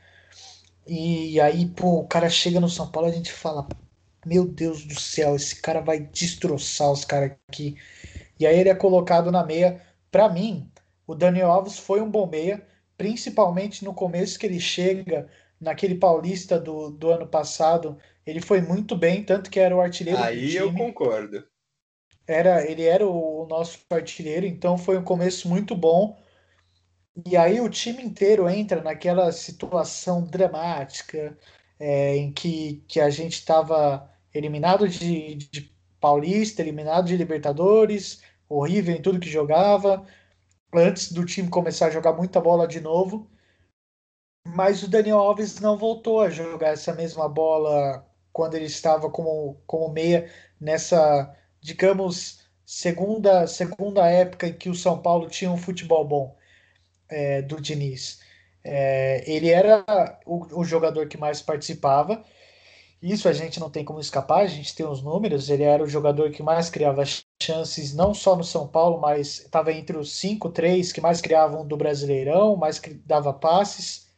E aí, pô, o cara chega no São Paulo e a gente fala: Meu Deus do céu, esse cara vai destroçar os caras aqui. E aí ele é colocado na meia. Para mim, o Daniel Alves foi um bom meia, principalmente no começo que ele chega naquele paulista do, do ano passado. Ele foi muito bem, tanto que era o artilheiro aí eu concordo. Era, ele era o, o nosso artilheiro, então foi um começo muito bom. E aí o time inteiro entra naquela situação dramática é, em que, que a gente estava eliminado de, de Paulista, eliminado de Libertadores, horrível em tudo que jogava, antes do time começar a jogar muita bola de novo. Mas o Daniel Alves não voltou a jogar essa mesma bola quando ele estava como, como meia nessa, digamos, segunda, segunda época em que o São Paulo tinha um futebol bom é, do Diniz. É, ele era o, o, jogador que mais participava. Isso a gente não tem como escapar, a gente tem os números. Ele era o jogador que mais criava chances, não só no São Paulo, mas estava entre os cinco, três que mais criavam do Brasileirão, mais dava passes.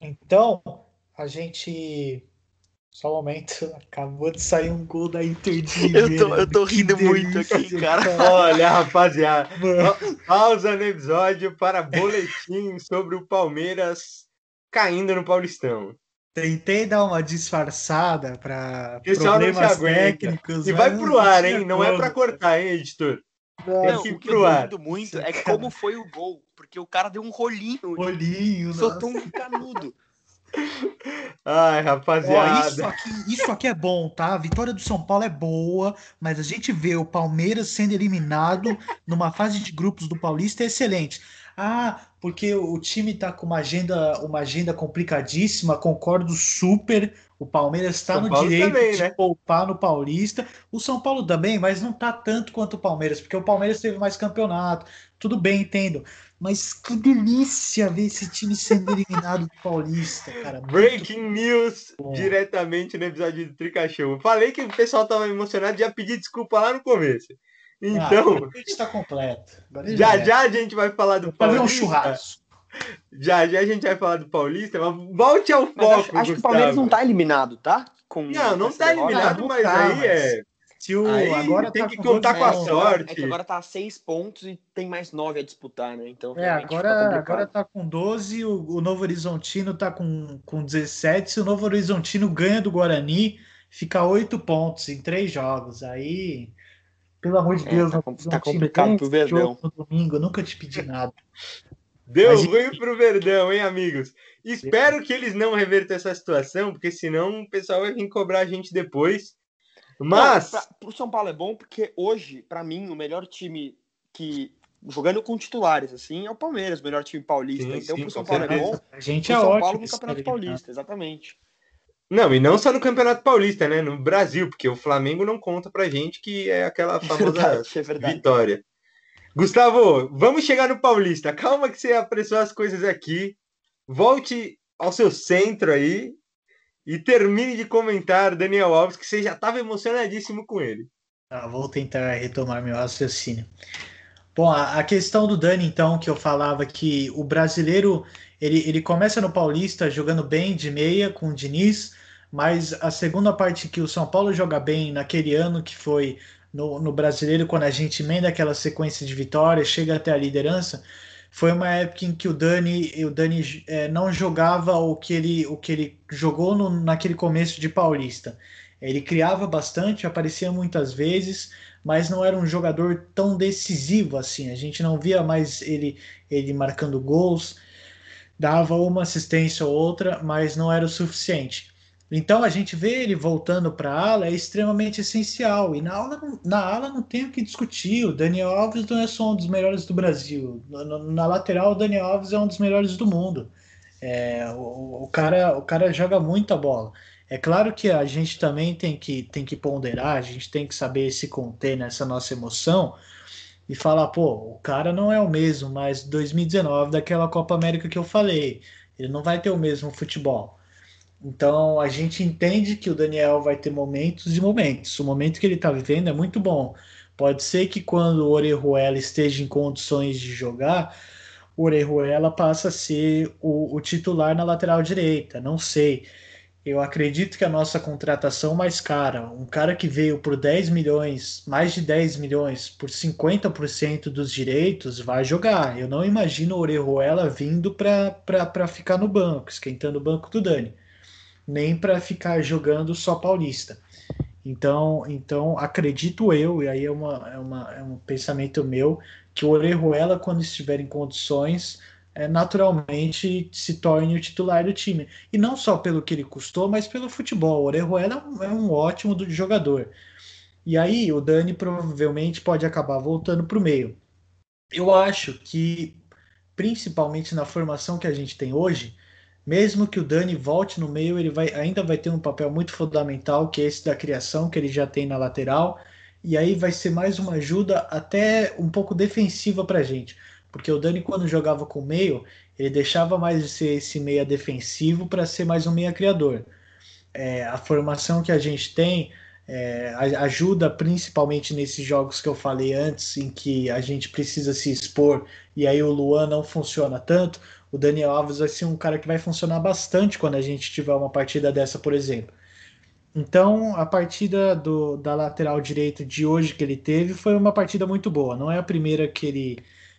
Então, a gente só um momento, acabou de sair um gol da Inter de eu tô, eu tô rindo muito aqui, cara. Olha, rapaziada, pausa no episódio para boletim sobre o Palmeiras caindo no Paulistão. Tentei dar uma disfarçada para problemas técnicos. E vai pro ar, hein? Não é para cortar, hein, editor? Não, Tem que ir pro ar. muito é como foi o gol, porque o cara deu um rolinho. Rolinho, Soltou um canudo. Ai, rapaziada. Ó, isso, aqui, isso aqui é bom, tá? A vitória do São Paulo é boa, mas a gente vê o Palmeiras sendo eliminado numa fase de grupos do Paulista é excelente. Ah, porque o time tá com uma agenda, uma agenda complicadíssima, concordo super. O Palmeiras está no direito também, de né? poupar no Paulista. O São Paulo também, mas não tá tanto quanto o Palmeiras, porque o Palmeiras teve mais campeonato. Tudo bem, entendo. Mas que delícia ver esse time sendo eliminado do Paulista, cara. Breaking Muito news diretamente no episódio do Trica Show. Falei que o pessoal tava emocionado, já pedi desculpa lá no começo. Então. Ah, está completo. Já, já a gente vai falar do Paulista. Fazer um churrasco. Já, já a gente vai falar do Paulista, mas volte ao foco. Acho, acho que o Palmeiras não tá eliminado, tá? Com não, não tá eliminado, mas tá, aí é. Se o, aí agora tem tá que contar com a sorte. É que agora tá a seis pontos e tem mais nove a disputar, né? Então, é, agora, agora tá com 12, o, o Novo Horizontino tá com, com 17. Se o Novo Horizontino ganha do Guarani, fica oito pontos em três jogos. Aí, pelo amor de é, Deus, tá, tá complicado pro Verdão. No domingo, eu nunca te pedi nada. Deu gente... ruim pro Verdão, hein, amigos? Espero que eles não revertam essa situação, porque senão o pessoal vai vir cobrar a gente depois. Mas. Não, pra, pro São Paulo é bom, porque hoje, para mim, o melhor time que. Jogando com titulares, assim, é o Palmeiras, o melhor time paulista. Sim, então, sim, pro São Paulo é bom. A gente é São ótimo. Paulo no Campeonato Paulista, exatamente. Não, e não só no Campeonato Paulista, né? No Brasil, porque o Flamengo não conta pra gente que é aquela famosa verdade, é vitória. Gustavo, vamos chegar no Paulista. Calma que você apressou as coisas aqui. Volte ao seu centro aí e termine de comentar Daniel Alves, que você já estava emocionadíssimo com ele. Ah, vou tentar retomar meu raciocínio. Bom, a, a, questão do Dani, então, que eu falava que o brasileiro ele, ele começa no Paulista jogando bem de meia com o Diniz, mas a segunda parte que o São Paulo joga bem naquele ano que foi no, no brasileiro, quando a gente emenda aquela sequência de vitórias, chega até a liderança, foi uma época em que o Dani, o Dani é, não jogava o que ele, o que ele jogou no, naquele começo de Paulista. Ele criava bastante, aparecia muitas vezes, mas não era um jogador tão decisivo assim. A gente não via mais ele, ele marcando gols, dava uma assistência ou outra, mas não era o suficiente. Então a gente vê ele voltando para a ala é extremamente essencial. E na ala, na ala não tem o que discutir. O Daniel Alves não é só um dos melhores do Brasil. Na lateral, o Daniel Alves é um dos melhores do mundo. É, o, o, cara, o cara joga muita bola. É claro que a gente também tem que, tem que ponderar, a gente tem que saber se conter nessa nossa emoção e falar, pô, o cara não é o mesmo, mas 2019 daquela Copa América que eu falei, ele não vai ter o mesmo futebol. Então a gente entende que o Daniel vai ter momentos e momentos. O momento que ele está vivendo é muito bom. Pode ser que quando o Orejuela esteja em condições de jogar, o Orejuela passa a ser o, o titular na lateral direita. Não sei. Eu acredito que a nossa contratação mais cara, um cara que veio por 10 milhões, mais de 10 milhões, por 50% dos direitos, vai jogar. Eu não imagino o Orejuela vindo para ficar no banco, esquentando o banco do Dani nem para ficar jogando só paulista. Então, então acredito eu, e aí é, uma, é, uma, é um pensamento meu, que o Orejuela, quando estiver em condições, é, naturalmente se torne o titular do time. E não só pelo que ele custou, mas pelo futebol. O Orejuela é um, é ótimo do jogador. E aí o Dani provavelmente pode acabar voltando para o meio. Eu acho que, principalmente na formação que a gente tem hoje, mesmo que o Dani volte no meio, ele vai, ainda vai ter um papel muito fundamental, que é esse da criação que ele já tem na lateral. E aí vai ser mais uma ajuda até um pouco defensiva para a gente. Porque o Dani, quando jogava com o meio, ele deixava mais de ser esse meia defensivo para ser mais um meia criador. É, a formação que a gente tem é, ajuda principalmente nesses jogos que eu falei antes, em que a gente precisa se expor e aí o Luan não funciona tanto o Daniel Alves vai ser um cara que vai funcionar bastante quando a gente tiver uma partida dessa, por exemplo. Então, a partida do, da lateral direita de hoje que ele teve foi uma partida muito boa. Não é a primeira que ele,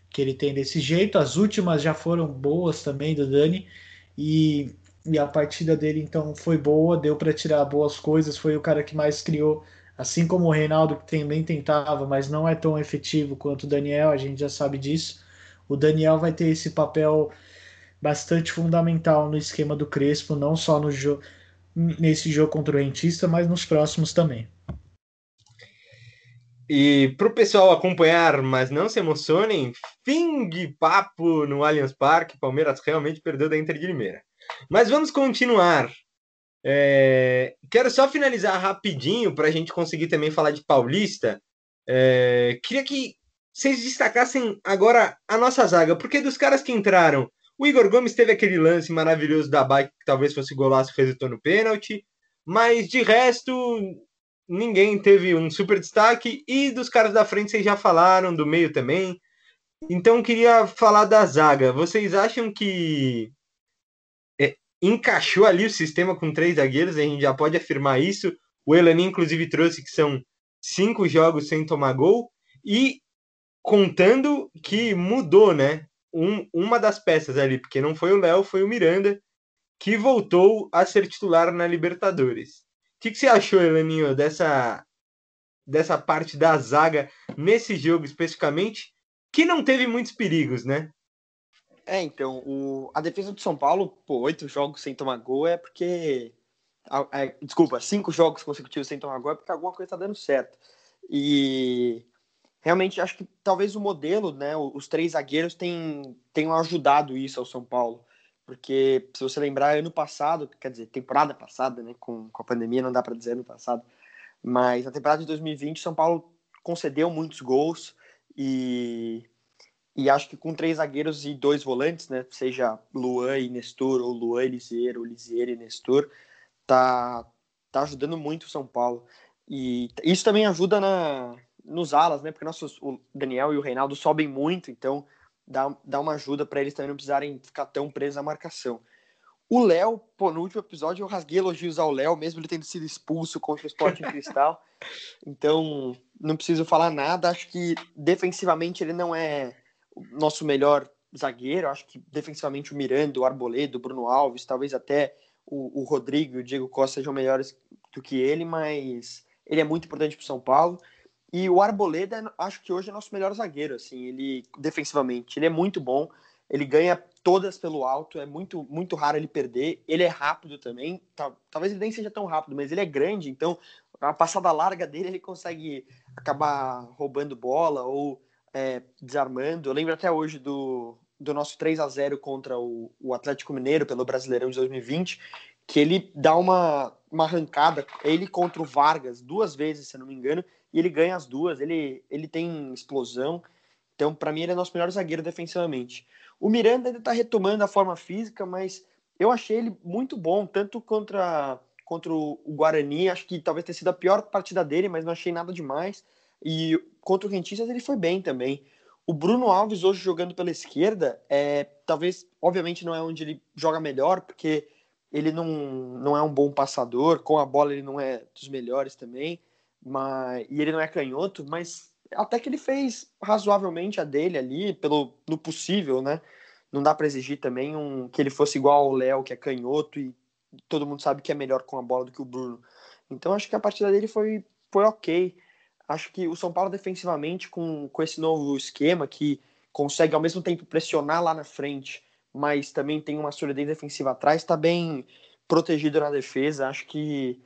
que ele tem desse jeito, as últimas já foram boas também do Dani. E, e a partida dele então foi boa, deu para tirar boas coisas. Foi o cara que mais criou, assim como o Reinaldo, que também tentava, mas não é tão efetivo quanto o Daniel, a gente já sabe disso. O Daniel vai ter esse papel bastante fundamental no esquema do Crespo, não só no jogo nesse jogo contra o Rentista, mas nos próximos também. E para o pessoal acompanhar, mas não se emocionem, fim de papo no Allianz Parque, Palmeiras realmente perdeu da Inter de Limeira. Mas vamos continuar. É... Quero só finalizar rapidinho para a gente conseguir também falar de Paulista. É... Queria que vocês destacassem agora a nossa zaga, porque dos caras que entraram, o Igor Gomes teve aquele lance maravilhoso da bike que talvez fosse golaço resultou no pênalti, mas de resto ninguém teve um super destaque e dos caras da frente vocês já falaram, do meio também. Então queria falar da zaga. Vocês acham que é, encaixou ali o sistema com três zagueiros? A gente já pode afirmar isso. O Elani inclusive trouxe que são cinco jogos sem tomar gol e contando que mudou, né? Um, uma das peças ali, porque não foi o Léo, foi o Miranda, que voltou a ser titular na Libertadores. O que, que você achou, Elaninho, dessa, dessa parte da zaga nesse jogo especificamente, que não teve muitos perigos, né? É, então, o, a defesa do São Paulo, pô, oito jogos sem tomar gol é porque. É, desculpa, cinco jogos consecutivos sem tomar gol é porque alguma coisa tá dando certo. E realmente acho que talvez o modelo, né, os três zagueiros tenham, tenham ajudado isso ao São Paulo. Porque, se você lembrar, ano passado, quer dizer, temporada passada, né, com, com a pandemia, não dá para dizer ano passado, mas na temporada de 2020, São Paulo concedeu muitos gols e, e acho que com três zagueiros e dois volantes, né, seja Luan e Nestor, ou Luan e Lisieiro, ou Lisieiro e Nestor, tá, tá ajudando muito o São Paulo. E isso também ajuda na, nos alas, né? Porque nossos, o Daniel e o Reinaldo sobem muito, então dá, dá uma ajuda para eles também não precisarem ficar tão presos à marcação. O Léo, pô, no último episódio eu rasguei elogios ao Léo, mesmo ele tendo sido expulso contra o Sport em Cristal. Então, não preciso falar nada. Acho que defensivamente ele não é o nosso melhor zagueiro. Acho que defensivamente o Miranda, o Arboledo, o Bruno Alves, talvez até o, o Rodrigo e o Diego Costa sejam melhores do que ele, mas ele é muito importante para o São Paulo. E o Arboleda, acho que hoje é nosso melhor zagueiro, assim, ele defensivamente, ele é muito bom, ele ganha todas pelo alto, é muito muito raro ele perder, ele é rápido também, tá, talvez ele nem seja tão rápido, mas ele é grande, então a passada larga dele ele consegue acabar roubando bola ou é, desarmando. Eu lembro até hoje do, do nosso 3 a 0 contra o, o Atlético Mineiro pelo Brasileirão de 2020, que ele dá uma, uma arrancada, ele contra o Vargas duas vezes, se não me engano, e ele ganha as duas, ele, ele tem explosão, então para mim ele é nosso melhor zagueiro defensivamente. O Miranda ainda está retomando a forma física, mas eu achei ele muito bom, tanto contra, contra o Guarani, acho que talvez tenha sido a pior partida dele, mas não achei nada demais, e contra o Rentistas ele foi bem também. O Bruno Alves hoje jogando pela esquerda, é, talvez, obviamente não é onde ele joga melhor, porque ele não, não é um bom passador, com a bola ele não é dos melhores também, mas, e ele não é canhoto, mas até que ele fez razoavelmente a dele ali, pelo no possível, né? Não dá para exigir também um, que ele fosse igual ao Léo, que é canhoto, e todo mundo sabe que é melhor com a bola do que o Bruno. Então acho que a partida dele foi, foi ok. Acho que o São Paulo defensivamente, com, com esse novo esquema, que consegue ao mesmo tempo pressionar lá na frente mas também tem uma solidez defensiva atrás, está bem protegido na defesa. Acho que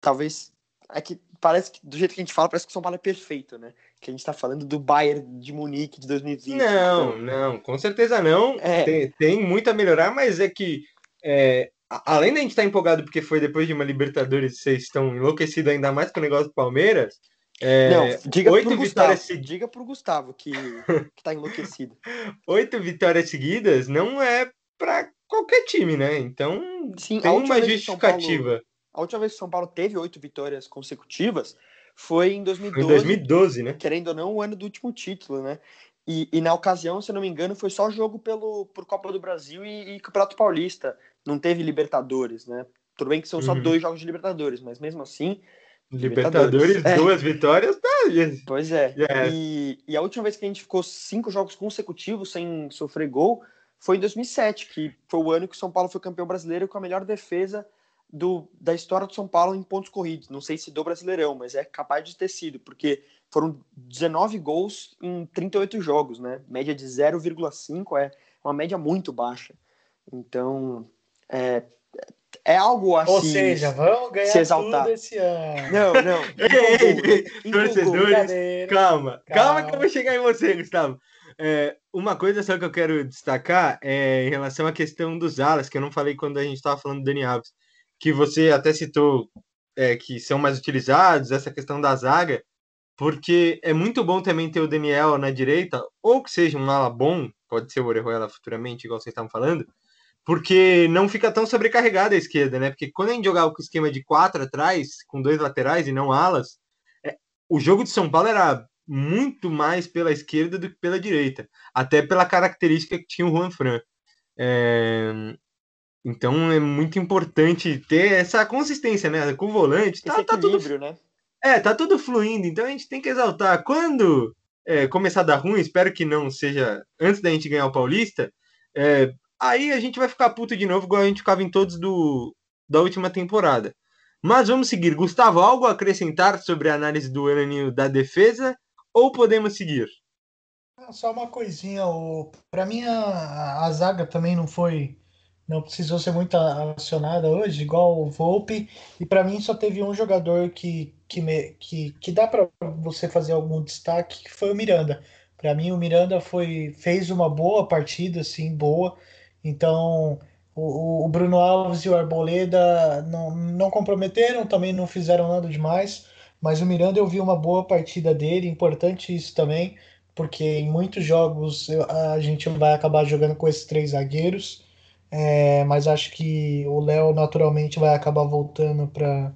talvez. É que parece que, do jeito que a gente fala, parece que o São Paulo é perfeito, né? Que a gente está falando do Bayern de Munique de 2020. Não, então... não, com certeza não. É. Tem, tem, muito a melhorar, mas é que. É, além da gente estar tá empolgado porque foi depois de uma Libertadores, vocês estão enlouquecidos ainda mais com o negócio do Palmeiras. É, não, diga oito pro vitórias Gustavo, diga pro Gustavo que, que tá enlouquecido. oito vitórias seguidas não é para qualquer time, né? Então Sim, tem uma justificativa. A última vez que São Paulo teve oito vitórias consecutivas foi em 2012. Foi em 2012, né? Querendo ou não, o ano do último título, né? E, e, na ocasião, se eu não me engano, foi só jogo pelo, por Copa do Brasil e, e Campeonato Paulista. Não teve Libertadores, né? Tudo bem que são só uhum. dois jogos de Libertadores, mas mesmo assim, Libertadores, Libertadores duas é. vitórias, tá? Pois é. Yeah. E, e, a última vez que a gente ficou cinco jogos consecutivos sem sofrer gol foi em 2007, que foi o ano que o São Paulo foi campeão brasileiro com a melhor defesa do, da história do São Paulo em pontos corridos. Não sei se do Brasileirão, mas é capaz de ter sido, porque foram 19 gols em 38 jogos, né? Média de 0,5 é uma média muito baixa. Então, é, é algo assim. Ou seja, vamos ganhar se exaltar. tudo esse ano. Não, não. ei, ei, torcedores, calma, calma, calma que eu vou chegar em você, Gustavo. É, uma coisa só que eu quero destacar é em relação à questão dos alas, que eu não falei quando a gente estava falando do Dani Alves, que você até citou é, que são mais utilizados, essa questão da zaga, porque é muito bom também ter o Daniel na direita, ou que seja um ala bom, pode ser o Orejuela futuramente, igual vocês estavam falando, porque não fica tão sobrecarregada a esquerda, né? Porque quando a gente jogava com o esquema de quatro atrás, com dois laterais e não alas, é, o jogo de São Paulo era muito mais pela esquerda do que pela direita, até pela característica que tinha o Juan Fran. É... Então é muito importante ter essa consistência, né? Com o volante, tá, tá tudo, né? É, tá tudo fluindo, então a gente tem que exaltar. Quando é, começar a dar ruim, espero que não seja antes da gente ganhar o Paulista, é, Aí a gente vai ficar puto de novo, igual a gente ficava em todos do, da última temporada. Mas vamos seguir. Gustavo, algo a acrescentar sobre a análise do Elaninho da defesa? Ou podemos seguir? Ah, só uma coisinha, o... para mim a, a zaga também não foi não precisou ser muito acionada hoje, igual o Volpe, e para mim só teve um jogador que, que, me, que, que dá para você fazer algum destaque, que foi o Miranda. Para mim o Miranda foi fez uma boa partida, assim, boa. Então o, o Bruno Alves e o Arboleda não, não comprometeram, também não fizeram nada demais, mas o Miranda eu vi uma boa partida dele, importante isso também, porque em muitos jogos a gente vai acabar jogando com esses três zagueiros é, mas acho que o Léo naturalmente vai acabar voltando para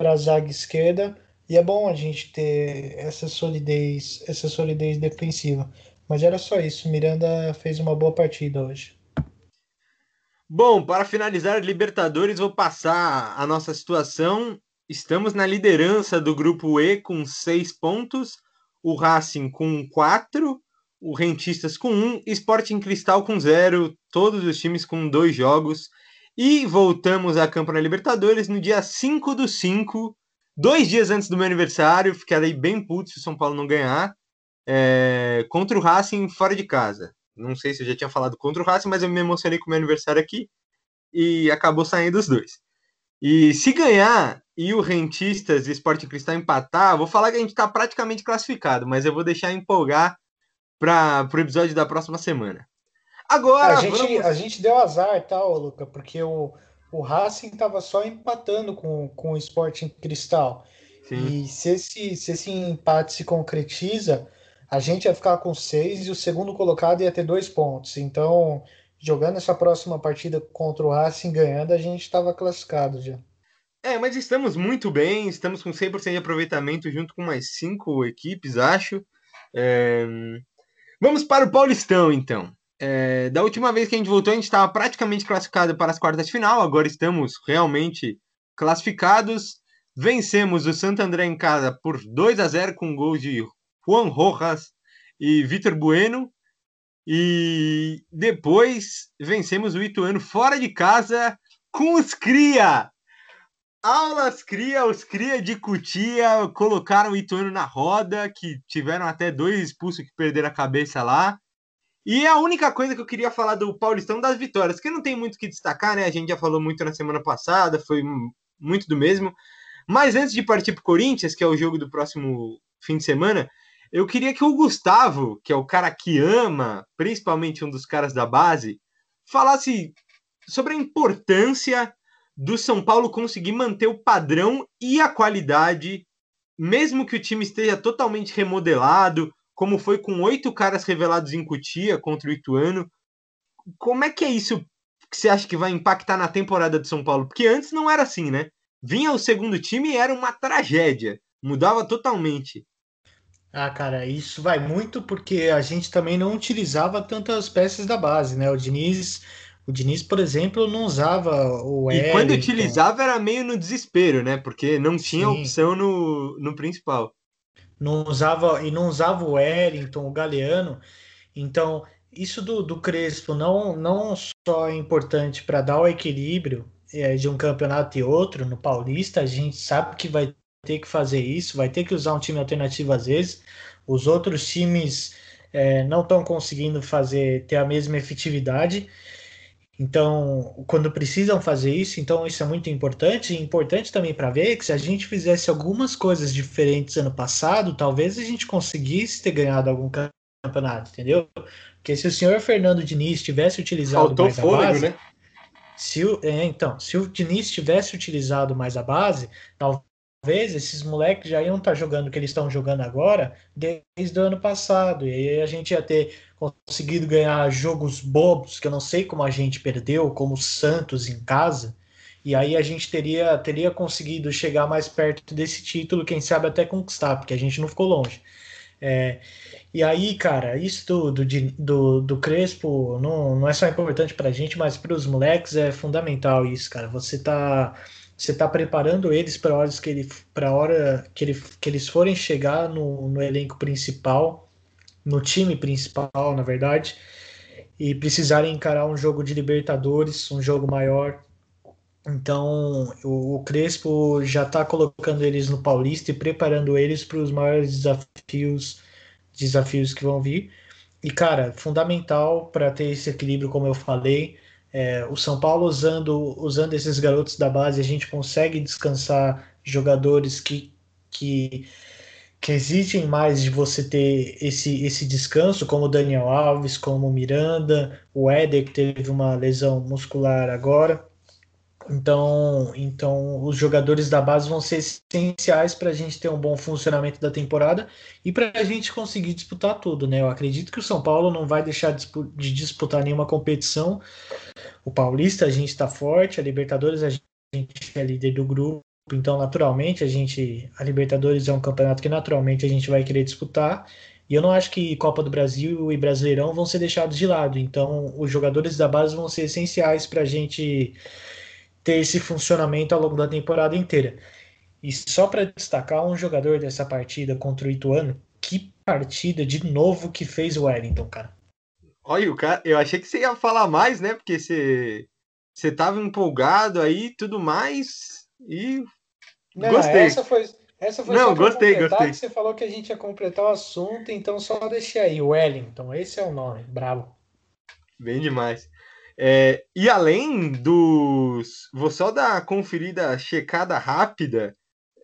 a zaga esquerda. E é bom a gente ter essa solidez, essa solidez defensiva. Mas era só isso. Miranda fez uma boa partida hoje. Bom, para finalizar Libertadores, vou passar a nossa situação. Estamos na liderança do grupo E com seis pontos, o Racing com quatro, o Rentistas com um, Sporting Cristal com zero, todos os times com dois jogos. E voltamos a campo na Libertadores no dia 5 do 5, dois dias antes do meu aniversário. Ficarei bem puto se o São Paulo não ganhar. É, contra o Racing fora de casa. Não sei se eu já tinha falado contra o Racing, mas eu me emocionei com o meu aniversário aqui e acabou saindo os dois. E se ganhar e o Rentistas e Sporting Cristal empatar, vou falar que a gente está praticamente classificado, mas eu vou deixar empolgar para o episódio da próxima semana. Agora. A gente, vamos... a gente deu azar, tá, Luca? Porque o, o Racing estava só empatando com, com o Sporting Cristal. Sim. E se esse, se esse empate se concretiza, a gente ia ficar com seis e o segundo colocado ia ter dois pontos. Então, jogando essa próxima partida contra o Racing ganhando, a gente estava classificado já. É, mas estamos muito bem, estamos com 100% de aproveitamento junto com mais cinco equipes, acho. É... Vamos para o Paulistão, então. É, da última vez que a gente voltou, a gente estava praticamente classificado para as quartas de final. Agora estamos realmente classificados. Vencemos o Santo André em casa por 2 a 0 com gols de Juan Rojas e Vitor Bueno. E depois vencemos o Ituano fora de casa com os Cria. Aulas Cria, os Cria de Cutia colocaram o Ituano na roda, que tiveram até dois expulsos que perderam a cabeça lá. E a única coisa que eu queria falar do Paulistão das vitórias, que não tem muito que destacar, né? A gente já falou muito na semana passada, foi muito do mesmo. Mas antes de partir para o Corinthians, que é o jogo do próximo fim de semana, eu queria que o Gustavo, que é o cara que ama, principalmente um dos caras da base, falasse sobre a importância do São Paulo conseguir manter o padrão e a qualidade, mesmo que o time esteja totalmente remodelado, como foi com oito caras revelados em Cutia contra o Ituano. Como é que é isso que você acha que vai impactar na temporada de São Paulo? Porque antes não era assim, né? Vinha o segundo time e era uma tragédia, mudava totalmente. Ah, cara, isso vai muito porque a gente também não utilizava tantas peças da base, né? O Diniz o Diniz, por exemplo, não usava o E quando utilizava era meio no desespero, né? Porque não tinha Sim. opção no, no principal. Não usava e não usava o Wellington, o Galeano. Então, isso do, do Crespo não, não só é importante para dar o equilíbrio é, de um campeonato e outro, no Paulista, a gente sabe que vai ter que fazer isso, vai ter que usar um time alternativo às vezes. Os outros times é, não estão conseguindo fazer ter a mesma efetividade. Então, quando precisam fazer isso, então isso é muito importante. E importante também para ver que se a gente fizesse algumas coisas diferentes ano passado, talvez a gente conseguisse ter ganhado algum campeonato, entendeu? Porque se o senhor Fernando Diniz tivesse utilizado Faltou mais fôlego, a base, né? Se o, é, então, se o Diniz tivesse utilizado mais a base, talvez esses moleques já iam estar tá jogando o que eles estão jogando agora desde o ano passado. E aí a gente ia ter conseguido ganhar jogos bobos, que eu não sei como a gente perdeu, como o Santos em casa, e aí a gente teria, teria conseguido chegar mais perto desse título, quem sabe até conquistar, porque a gente não ficou longe. É, e aí, cara, isso do, do, do, do Crespo não, não é só importante pra gente, mas para os moleques é fundamental isso, cara. Você tá, você tá preparando eles para horas que ele, para hora que, ele, que eles forem chegar no, no elenco principal no time principal, na verdade, e precisarem encarar um jogo de Libertadores, um jogo maior. Então, o, o Crespo já está colocando eles no Paulista e preparando eles para os maiores desafios, desafios que vão vir. e cara, fundamental para ter esse equilíbrio, como eu falei. É, o São Paulo usando, usando esses garotos da base, a gente consegue descansar jogadores que, que, que exigem mais de você ter esse, esse descanso, como o Daniel Alves, como o Miranda, o Éder, que teve uma lesão muscular agora. Então, então os jogadores da base vão ser essenciais para a gente ter um bom funcionamento da temporada e para a gente conseguir disputar tudo, né? Eu acredito que o São Paulo não vai deixar de disputar nenhuma competição. O Paulista a gente está forte, a Libertadores a gente é líder do grupo, então naturalmente a gente, a Libertadores é um campeonato que naturalmente a gente vai querer disputar. E eu não acho que Copa do Brasil e Brasileirão vão ser deixados de lado. Então, os jogadores da base vão ser essenciais para a gente ter esse funcionamento ao longo da temporada inteira. E só para destacar um jogador dessa partida contra o Ituano, que partida de novo que fez o Wellington, cara. Olha, o cara, eu achei que você ia falar mais, né? Porque você, você tava empolgado aí tudo mais e Não, gostei. Essa foi, essa foi Não, gostei, gostei. você falou que a gente ia completar o assunto, então só deixei aí, Wellington, esse é o nome, bravo. Bem demais. É, e além dos. Vou só dar uma conferida, checada rápida.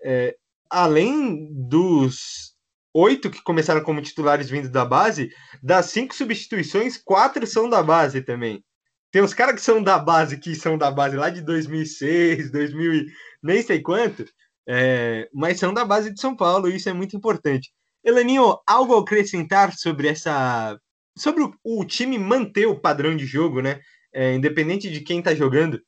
É, além dos oito que começaram como titulares vindo da base, das cinco substituições, quatro são da base também. Tem uns caras que são da base, que são da base lá de 2006, 2000 e nem sei quanto, é, mas são da base de São Paulo, e isso é muito importante. Elaninho, algo a acrescentar sobre essa. sobre o, o time manter o padrão de jogo, né? É, independente de quem está jogando?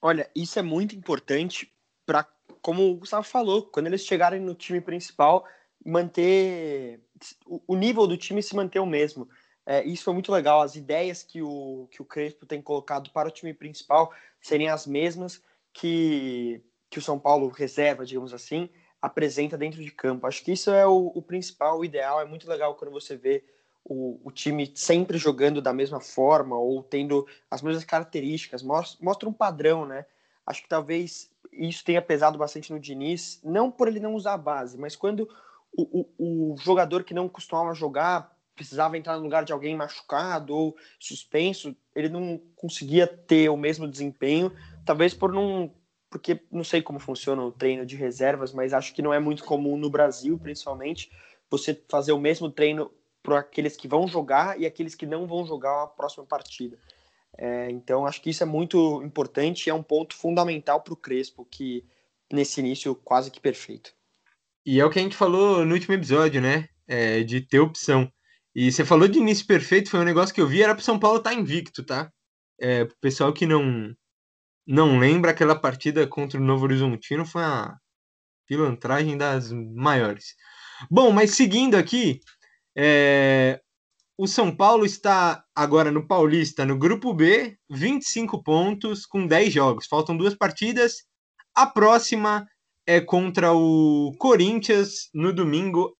Olha, isso é muito importante para, como o Gustavo falou, quando eles chegarem no time principal, manter o, nível do time se manter o mesmo. É, isso foi muito legal. As ideias que o, que o Crespo tem colocado para o time principal serem as mesmas que, que o São Paulo reserva, digamos assim, apresenta dentro de campo. Acho que isso é o, o principal, o ideal. É muito legal quando você vê o, o, time sempre jogando da mesma forma ou tendo as mesmas características, mostra, mostra um padrão, né? Acho que talvez isso tenha pesado bastante no Diniz, não por ele não usar a base, mas quando o, o, o jogador que não costumava jogar precisava entrar no lugar de alguém machucado ou suspenso, ele não conseguia ter o mesmo desempenho, talvez por não porque não sei como funciona o treino de reservas, mas acho que não é muito comum no Brasil, principalmente, você fazer o mesmo treino para aqueles que vão jogar e aqueles que não vão jogar a próxima partida. É, então, acho que isso é muito importante e é um ponto fundamental para o Crespo, que nesse início quase que perfeito. E é o que a gente falou no último episódio, né? É, de ter opção. E você falou de início perfeito, foi um negócio que eu vi, era para São Paulo estar tá invicto, tá? É, pro pessoal que não não lembra aquela partida contra o Novo Horizontino, foi uma pilantragem das maiores. Bom, mas seguindo aqui, é, o São Paulo está agora no Paulista, no grupo B, 25 pontos com 10 jogos. Faltam duas partidas. A próxima é contra o Corinthians no domingo.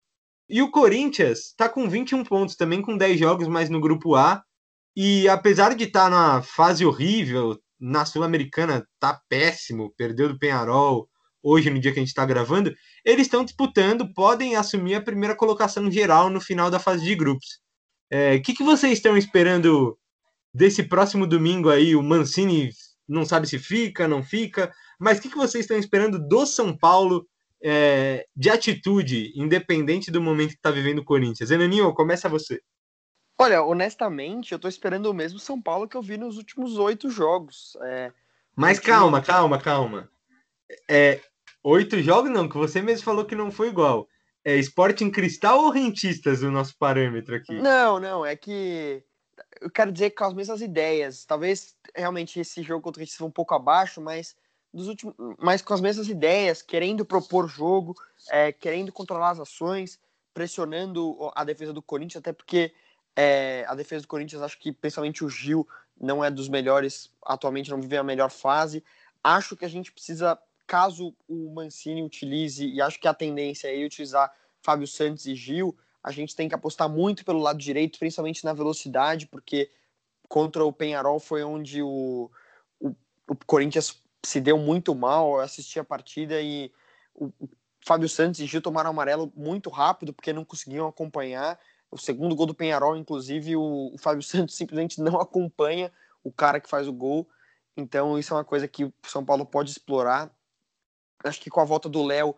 E o Corinthians está com 21 pontos também, com 10 jogos, mas no grupo A. E apesar de estar tá na fase horrível, na Sul-Americana tá péssimo, perdeu do Penharol, hoje, no dia que a gente está gravando, eles estão disputando, podem assumir a primeira colocação geral no final da fase de grupos. O é, que, que vocês estão esperando desse próximo domingo aí? O Mancini não sabe se fica, não fica, mas o que, que vocês estão esperando do São Paulo é, de atitude, independente do momento que está vivendo o Corinthians? Enaninho, começa você. Olha, honestamente, eu estou esperando o mesmo São Paulo que eu vi nos últimos oito jogos. É, mas calma, calma, calma. É, Oito jogos não, que você mesmo falou que não foi igual. É esporte em cristal ou rentistas o nosso parâmetro aqui? Não, não, é que eu quero dizer com as mesmas ideias. Talvez realmente esse jogo contra o Rentistas foi um pouco abaixo, mas dos últimos, mas com as mesmas ideias, querendo propor jogo, é, querendo controlar as ações, pressionando a defesa do Corinthians, até porque é, a defesa do Corinthians, acho que principalmente o Gil não é dos melhores, atualmente não vive a melhor fase. Acho que a gente precisa caso o Mancini utilize, e acho que a tendência é utilizar Fábio Santos e Gil, a gente tem que apostar muito pelo lado direito, principalmente na velocidade, porque contra o Penharol foi onde o, o, o Corinthians se deu muito mal. Eu assisti a partida e o, o Fábio Santos e Gil tomaram amarelo muito rápido, porque não conseguiam acompanhar. O segundo gol do Penharol, inclusive, o, o Fábio Santos simplesmente não acompanha o cara que faz o gol. Então, isso é uma coisa que o São Paulo pode explorar. Acho que com a volta do Léo,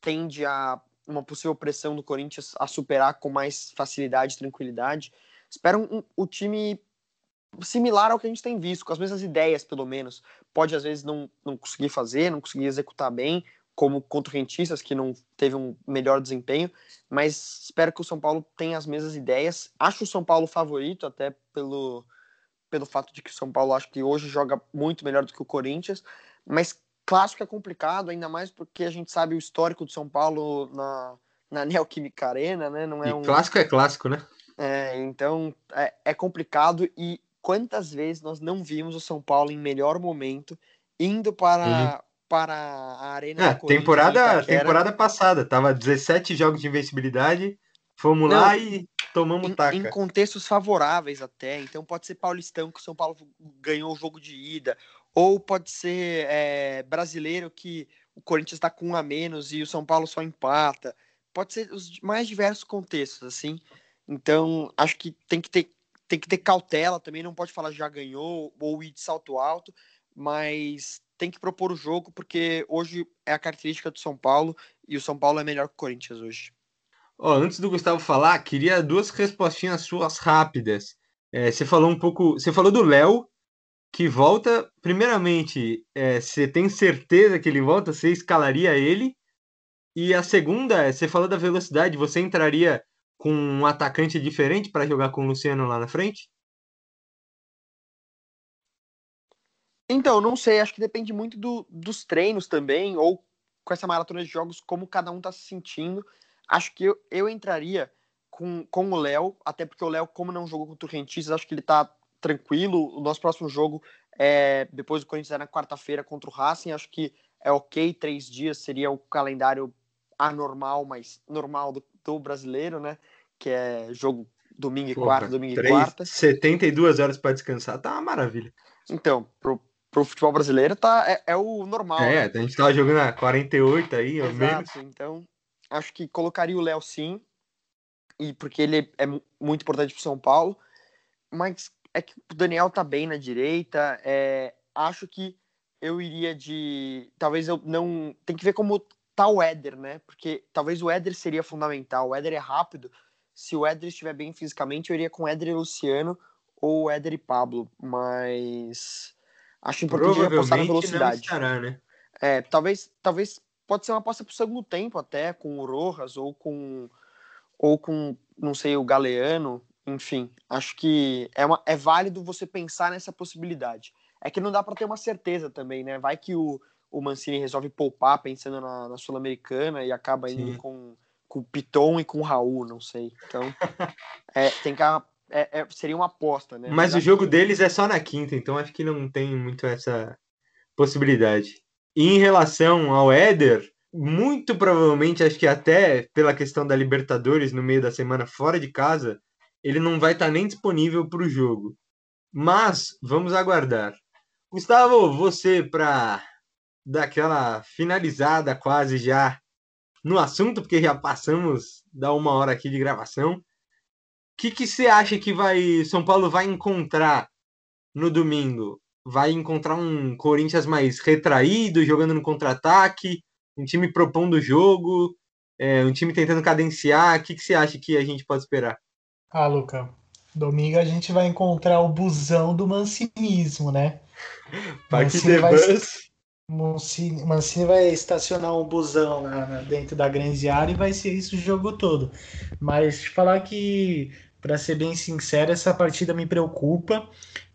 tende a uma possível pressão do Corinthians a superar com mais facilidade tranquilidade. Espero um, um, o time similar ao que a gente tem visto, com as mesmas ideias, pelo menos. Pode, às vezes, não, não conseguir fazer, não conseguir executar bem, como contra o Rentistas, que não teve um melhor desempenho, mas espero que o São Paulo tenha as mesmas ideias. Acho o São Paulo favorito, até pelo, pelo fato de que o São Paulo acho que hoje joga muito melhor do que o Corinthians, mas clássico é complicado, ainda mais porque a gente sabe o histórico do São Paulo na, na Neoquímica Arena, né? Não é e um... clássico é clássico, né? É, então é, é complicado e quantas vezes nós não vimos o São Paulo em melhor momento indo para, uhum para a Arena é, temporada, temporada passada, tava 17 jogos de invencibilidade, fomos Não, lá e tomamos em, taca. Em contextos favoráveis até, então pode ser paulistão que o São Paulo ganhou o jogo de ida, ou pode ser é, brasileiro que o Corinthians está com um a menos e o São Paulo só empata, pode ser os mais diversos contextos, assim, então acho que tem que ter tem que ter cautela também, não pode falar já ganhou ou ir de salto alto, mas tem que propor o jogo, porque hoje é a característica do São Paulo e o São Paulo é melhor que o Corinthians hoje. Oh, antes do Gustavo falar, queria duas respostinhas suas rápidas. É, você falou um pouco. Você falou do Léo, que volta. Primeiramente, é, você tem certeza que ele volta? Você escalaria ele? E a segunda, você falou da velocidade, você entraria com um atacante diferente para jogar com o Luciano lá na frente? Então, não sei, acho que depende muito do, dos treinos também, ou com essa maratona de jogos, como cada um está se sentindo. Acho que eu, eu entraria com, com o Léo, até porque o Léo, como não jogou contra o Rentistas, acho que ele está tranquilo. O nosso próximo jogo é depois do Corinthians é na quarta-feira contra o Racing. Acho que é ok, três dias seria o calendário anormal, mas normal do, do brasileiro, né? Que é jogo domingo e quarta, domingo e quarta. 72 horas para descansar, tá uma maravilha. Então, pro, pro futebol brasileiro tá, é, é o normal. É, né? a gente tava jogando a 48 aí, ao menos. Então, acho que colocaria o Léo sim, e porque ele é muito importante pro São Paulo, mas é que o Daniel tá bem na direita, é, acho que eu iria de. Talvez eu não. Tem que ver como tá o Éder, né? Porque talvez o Éder seria fundamental. O Éder é rápido. Se o Éder estiver bem fisicamente, eu iria com Éder e Luciano ou Éder e Pablo. Mas Acho importante apostar na velocidade. Estará, né? É, talvez, talvez pode ser uma aposta para o segundo tempo até, com o Rojas ou com, ou com, não sei, o Galeano, enfim. Acho que é, uma, é válido você pensar nessa possibilidade. É que não dá para ter uma certeza também, né? Vai que o, o Mancini resolve poupar pensando na, na Sul-Americana e acaba indo com, com o Piton e com o Raul, não sei. Então, é, tem que é, é, seria uma aposta, né? Mas, Mas o jogo que... deles é só na quinta, então acho que não tem muito essa possibilidade. E em relação ao Éder, muito provavelmente, acho que até pela questão da Libertadores no meio da semana fora de casa, ele não vai estar tá nem disponível para o jogo. Mas vamos aguardar. Gustavo, você para dar aquela finalizada quase já no assunto, porque já passamos da uma hora aqui de gravação que, que você acha que vai São Paulo vai encontrar no domingo? Vai encontrar um Corinthians mais retraído, jogando no contra-ataque, um time propondo o jogo, é, um time tentando cadenciar. O que, que você acha que a gente pode esperar? Ah, Luca, domingo a gente vai encontrar o busão do mancinismo, né? De vai... Mancini, Mancini vai estacionar um busão na, na, dentro da grande área e vai ser isso o jogo todo. Mas falar que para ser bem sincero, essa partida me preocupa.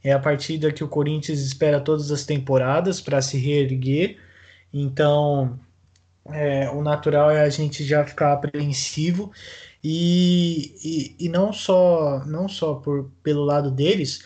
É a partida que o Corinthians espera todas as temporadas para se reerguer. Então, é, o natural é a gente já ficar apreensivo. E, e, não só não só por, pelo lado deles,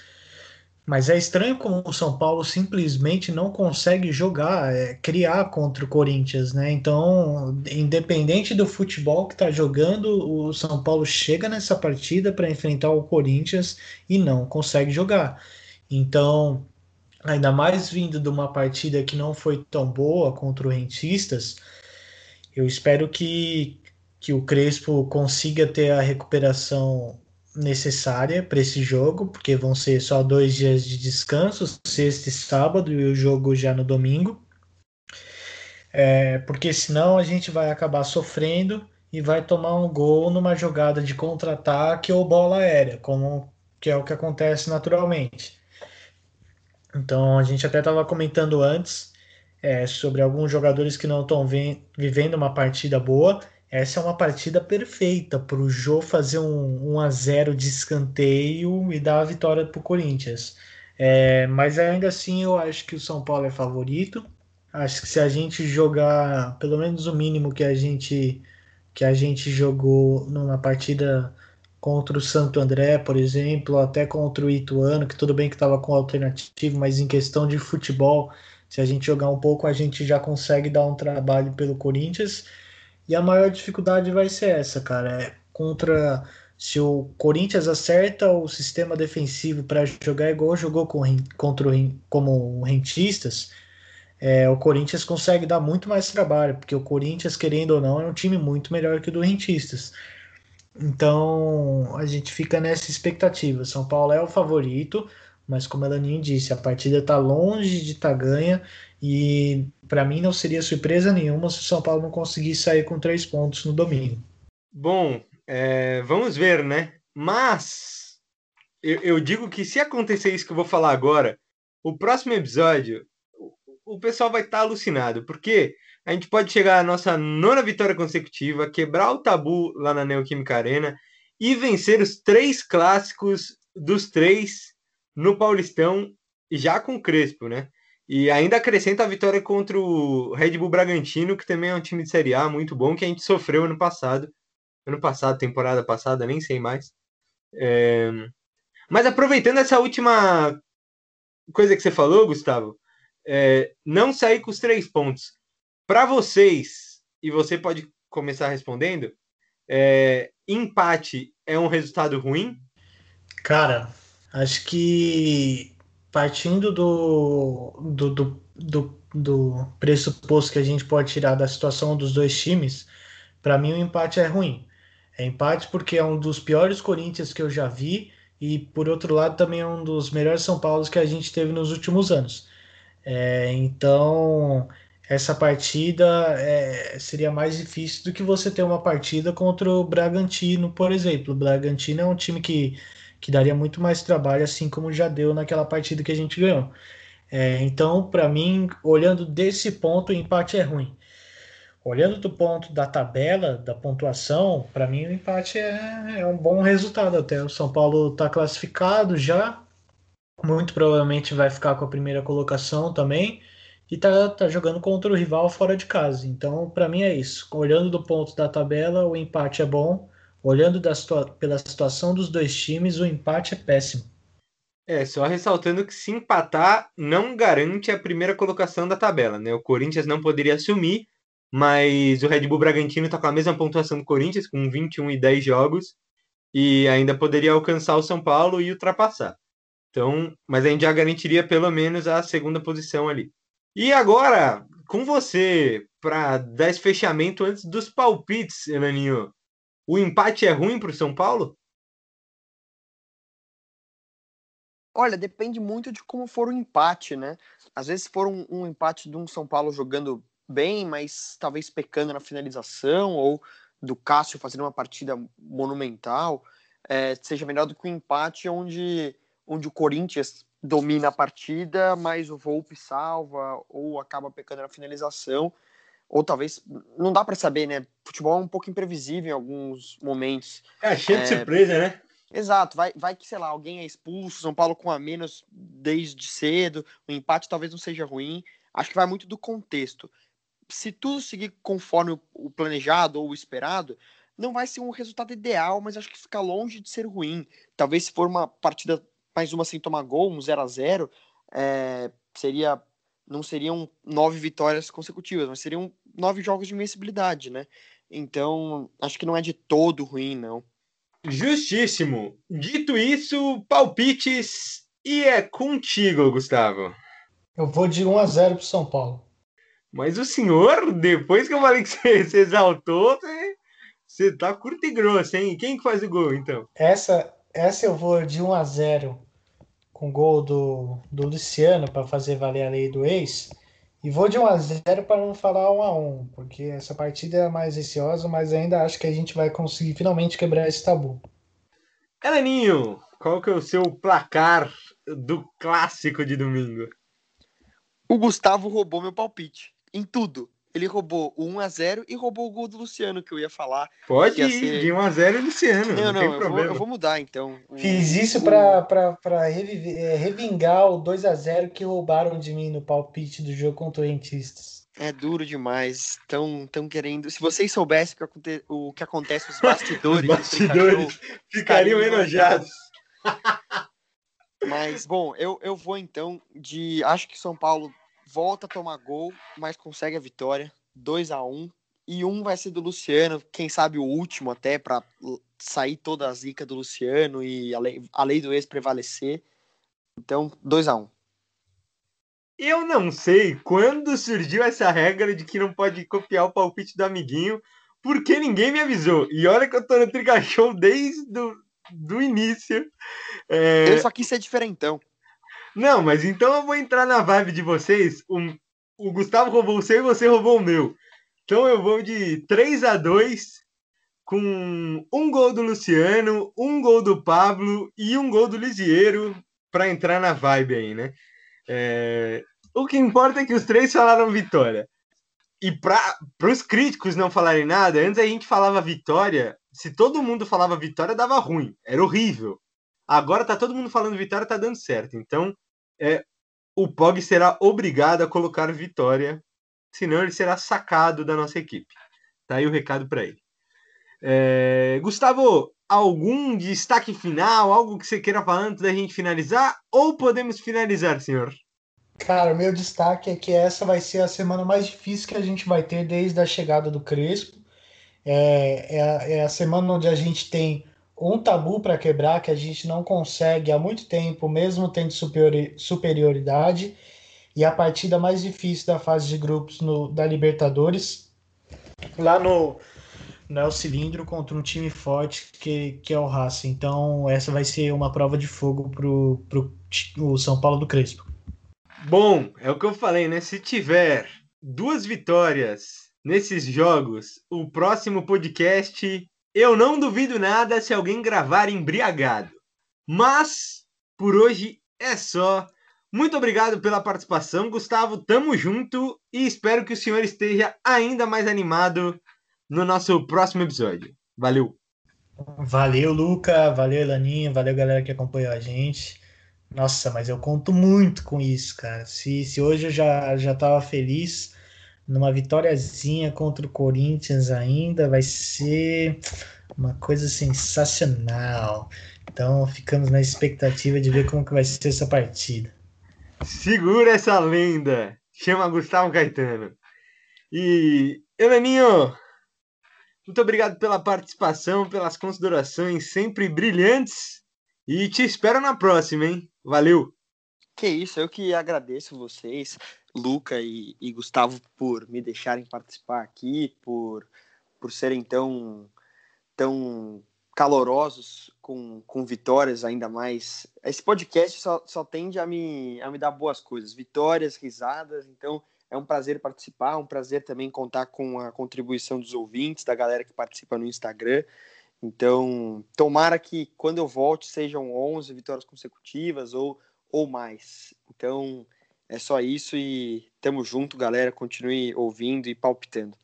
mas é estranho como o São Paulo simplesmente não consegue jogar, é, criar contra o Corinthians, né? Então, independente do futebol que está jogando, o São Paulo chega nessa partida para enfrentar o Corinthians e não consegue jogar. Então, ainda mais vindo de uma partida que não foi tão boa contra o Rentistas, eu espero que que o Crespo consiga ter a recuperação necessária para esse jogo, porque vão ser só dois dias de descanso, sexta e sábado, e o jogo já no domingo. É, porque senão a gente vai acabar sofrendo e vai tomar um gol numa jogada de contra-ataque ou bola aérea, como que é o que acontece naturalmente. Então a gente até estava comentando antes é, sobre alguns jogadores que não estão vivendo uma partida boa essa é uma partida perfeita para o Jô fazer um 1 a 0 de escanteio e dar a vitória para o Corinthians. É, mas ainda assim eu acho que o São Paulo é favorito. Acho que se a gente jogar pelo menos o mínimo que a gente que a gente jogou numa partida contra o Santo André, por exemplo, até contra o Ituano, que tudo bem que estava com alternativo, mas em questão de futebol, se a gente jogar um pouco, a gente já consegue dar um trabalho pelo Corinthians. E a maior dificuldade vai ser essa, cara. É contra se o Corinthians acerta o sistema defensivo para jogar igual jogou com, contra o, como rentistas, é, o Corinthians consegue dar muito mais trabalho, porque o Corinthians, querendo ou não, é um time muito melhor que o do rentistas. Então a gente fica nessa expectativa. São Paulo é o favorito, mas como a Laninho disse, a partida está longe de estar tá ganha e para mim não seria surpresa nenhuma se o São Paulo não conseguisse sair com três pontos no domingo. Bom, é, vamos ver, né? Mas eu, eu, digo que se acontecer isso que eu vou falar agora, o próximo episódio o, o pessoal vai estar tá alucinado, porque a gente pode chegar à nossa nona vitória consecutiva, quebrar o tabu lá na Neoquímica Arena e vencer os três clássicos dos três no Paulistão, já com Crespo, né? E ainda acrescenta a vitória contra o Red Bull Bragantino, que também é um time de Série A muito bom, que a gente sofreu ano passado. Ano passado, temporada passada, nem sei mais. É... Mas aproveitando essa última coisa que você falou, Gustavo, é... não sair com os três pontos. Para vocês, e você pode começar respondendo, é... empate é um resultado ruim? Cara, acho que partindo do, do, do, do, do pressuposto que a gente pode tirar da situação dos dois times, para mim o empate é ruim. É empate porque é um dos piores Corinthians que eu já vi e por outro lado também é um dos melhores São Paulos que a gente teve nos últimos anos. É, então essa partida é, seria mais difícil do que você ter uma partida contra o Bragantino, por exemplo. O Bragantino é um time que que daria muito mais trabalho, assim como já deu naquela partida que a gente ganhou. É, então, para mim, olhando desse ponto, o empate é ruim. Olhando do ponto da tabela, da pontuação, para mim o empate é, é, um bom resultado até. O São Paulo está classificado já, muito provavelmente vai ficar com a primeira colocação também, e tá, tá jogando contra o rival fora de casa. Então, para mim é isso. Olhando do ponto da tabela, o empate é bom Olhando situa pela situação dos dois times, o empate é péssimo. É, só ressaltando que se empatar não garante a primeira colocação da tabela, né? O Corinthians não poderia assumir, mas o Red Bull Bragantino está com a mesma pontuação do Corinthians, com 21 e 10 jogos, e ainda poderia alcançar o São Paulo e ultrapassar. Então, mas a gente já garantiria pelo menos a segunda posição ali. E agora, com você, para dar esse fechamento antes dos palpites, Elaninho. O empate é ruim para o São Paulo? Olha, depende muito de como for o empate, né? Às vezes, se for um, um, empate de um São Paulo jogando bem, mas talvez pecando na finalização, ou do Cássio fazendo uma partida monumental, é, seja melhor do que o um empate onde, onde o Corinthians domina a partida, mas o Volpe salva, ou acaba pecando na finalização ou talvez não dá para saber, né? Futebol é um pouco imprevisível em alguns momentos. É cheio é... de surpresa, né? Exato, vai, vai que, sei lá, alguém é expulso, São Paulo com a menos desde cedo, o empate talvez não seja ruim. Acho que vai muito do contexto. Se tudo seguir conforme o planejado ou o esperado, não vai ser um resultado ideal, mas acho que fica longe de ser ruim. Talvez se for uma partida mais uma sem tomar gol, um 0 a 0 é, seria não seriam nove vitórias consecutivas, mas seriam nove jogos de invencibilidade, né? Então, acho que não é de todo ruim, não. Justíssimo. Dito isso, palpites e é contigo, Gustavo. Eu vou de 1 a 0 pro São Paulo. Mas o senhor, depois que eu falei que você, você exaltou, você, Você tá curto e grosso, hein? Quem que faz o gol, então? Essa, essa eu vou de 1 a 0 com gol do, do Luciano para fazer valer a lei do ex. E vou de 1 a 0 para não falar 1 a 1, porque essa partida é mais receosa, mas ainda acho que a gente vai conseguir finalmente quebrar esse tabu. Heleninho, qual que é o seu placar do clássico de domingo? O Gustavo roubou meu palpite em tudo. Ele roubou o 1x0 e roubou o gol do Luciano, que eu ia falar. Pode ia ir, ser- de 1x0 Luciano, não, Não, não, tem eu vou, problema. eu vou mudar então. O- Fiz isso para revingar o 2 a 0 que roubaram de mim no palpite do jogo contra o Rentistas. É duro demais. Estão tão querendo. Se vocês soubessem o que, aconte- o que acontece nos bastidores, Os bastidores Show, Ficariam Estariam enojados. Mas, bom, eu, eu vou então de. Acho que São Paulo volta a tomar gol, mas consegue a vitória. 2 a 1 E um vai ser do Luciano, quem sabe o último até, para sair toda a zica do Luciano e a lei, a lei do ex prevalecer. Então, 2 a 1 Eu não sei quando surgiu essa regra de que não pode copiar o palpite do amiguinho, porque ninguém me avisou. E olha que eu tô no Trica Show desde do, do início. É, Eu só quis ser diferentão. Não, mas então eu vou entrar na vibe de vocês. O, Gustavo roubou o seu e você roubou o meu. Então eu vou de 3 a 2 com um gol do Luciano, um gol do Pablo e um gol do Lisieiro para entrar na vibe aí, né? É, O que importa é que os três falaram vitória. E para os críticos não falarem nada, antes a gente falava vitória. Se todo mundo falava vitória, dava ruim. Era horrível. Agora tá todo mundo falando vitória, tá dando certo. Então, é, o Pog será obrigado a colocar vitória, senão ele será sacado da nossa equipe. Tá aí o recado para ele. É, Gustavo, algum destaque final, algo que você queira falar antes da gente finalizar? Ou podemos finalizar, senhor? Cara, meu destaque é que essa vai ser a semana mais difícil que a gente vai ter desde a chegada do Crespo. É, é, a, é a semana onde a gente tem um tabu para quebrar que a gente não consegue há muito tempo, mesmo tendo superiori- superioridade. E a partida mais difícil da fase de grupos no, da Libertadores, lá no, no Cilindro, contra um time forte que, que é o Racing. Então, essa vai ser uma prova de fogo pro, pro o São Paulo do Crespo. Bom, é o que eu falei, né? Se tiver duas vitórias nesses jogos, o próximo podcast, eu não duvido nada se alguém gravar embriagado. Mas, por hoje é só. Muito obrigado pela participação, Gustavo. Tamo junto e espero que o senhor esteja ainda mais animado no nosso próximo episódio. Valeu! Valeu, Luca. Valeu, Elaninha. Valeu, galera que acompanhou a gente. Nossa, mas eu conto muito com isso, cara. Se, se hoje eu já, já tava feliz numa vitóriazinha contra o Corinthians ainda, vai ser uma coisa sensacional. Então, ficamos na expectativa de ver como que vai ser essa partida. Segura essa lenda. Chama Gustavo Caetano. E, Elaninho, muito obrigado pela participação, pelas considerações sempre brilhantes. E te espero na próxima, hein? Valeu! Que isso, eu que agradeço vocês, Luca e, e Gustavo, por me deixarem participar aqui, por, por serem tão, tão calorosos com, com vitórias ainda mais. Esse podcast só, só tende a me, a me dar boas coisas, vitórias, risadas, então é um prazer participar, um prazer também contar com a contribuição dos ouvintes, da galera que participa no Instagram. Então, tomara que quando eu volte sejam 11 vitórias consecutivas ou, ou mais. Então, é só isso e tamo junto, galera. Continue ouvindo e palpitando.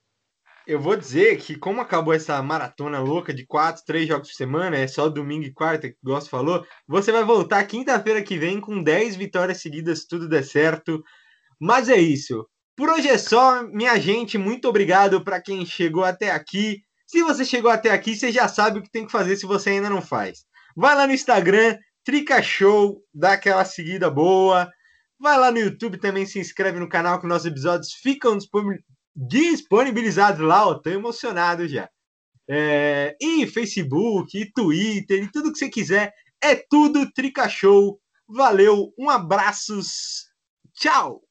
Eu vou dizer que, como acabou essa maratona louca de quatro, três jogos por semana, é só domingo e quarta, que o Gosto falou, você vai voltar quinta-feira que vem com 10 vitórias seguidas, se tudo der certo. Mas é isso. Por hoje é só, minha gente. Muito obrigado para quem chegou até aqui. Se você chegou até aqui, você já sabe o que tem que fazer se você ainda não faz. Vai lá no Instagram, Trica Show, dá aquela seguida boa. Vai lá no YouTube também, se inscreve no canal que nossos episódios ficam disponibilizados lá. Ó, tô emocionado já. É, e Facebook, e Twitter, e tudo que você quiser. É tudo Trica Show. Valeu, um abraços. Tchau!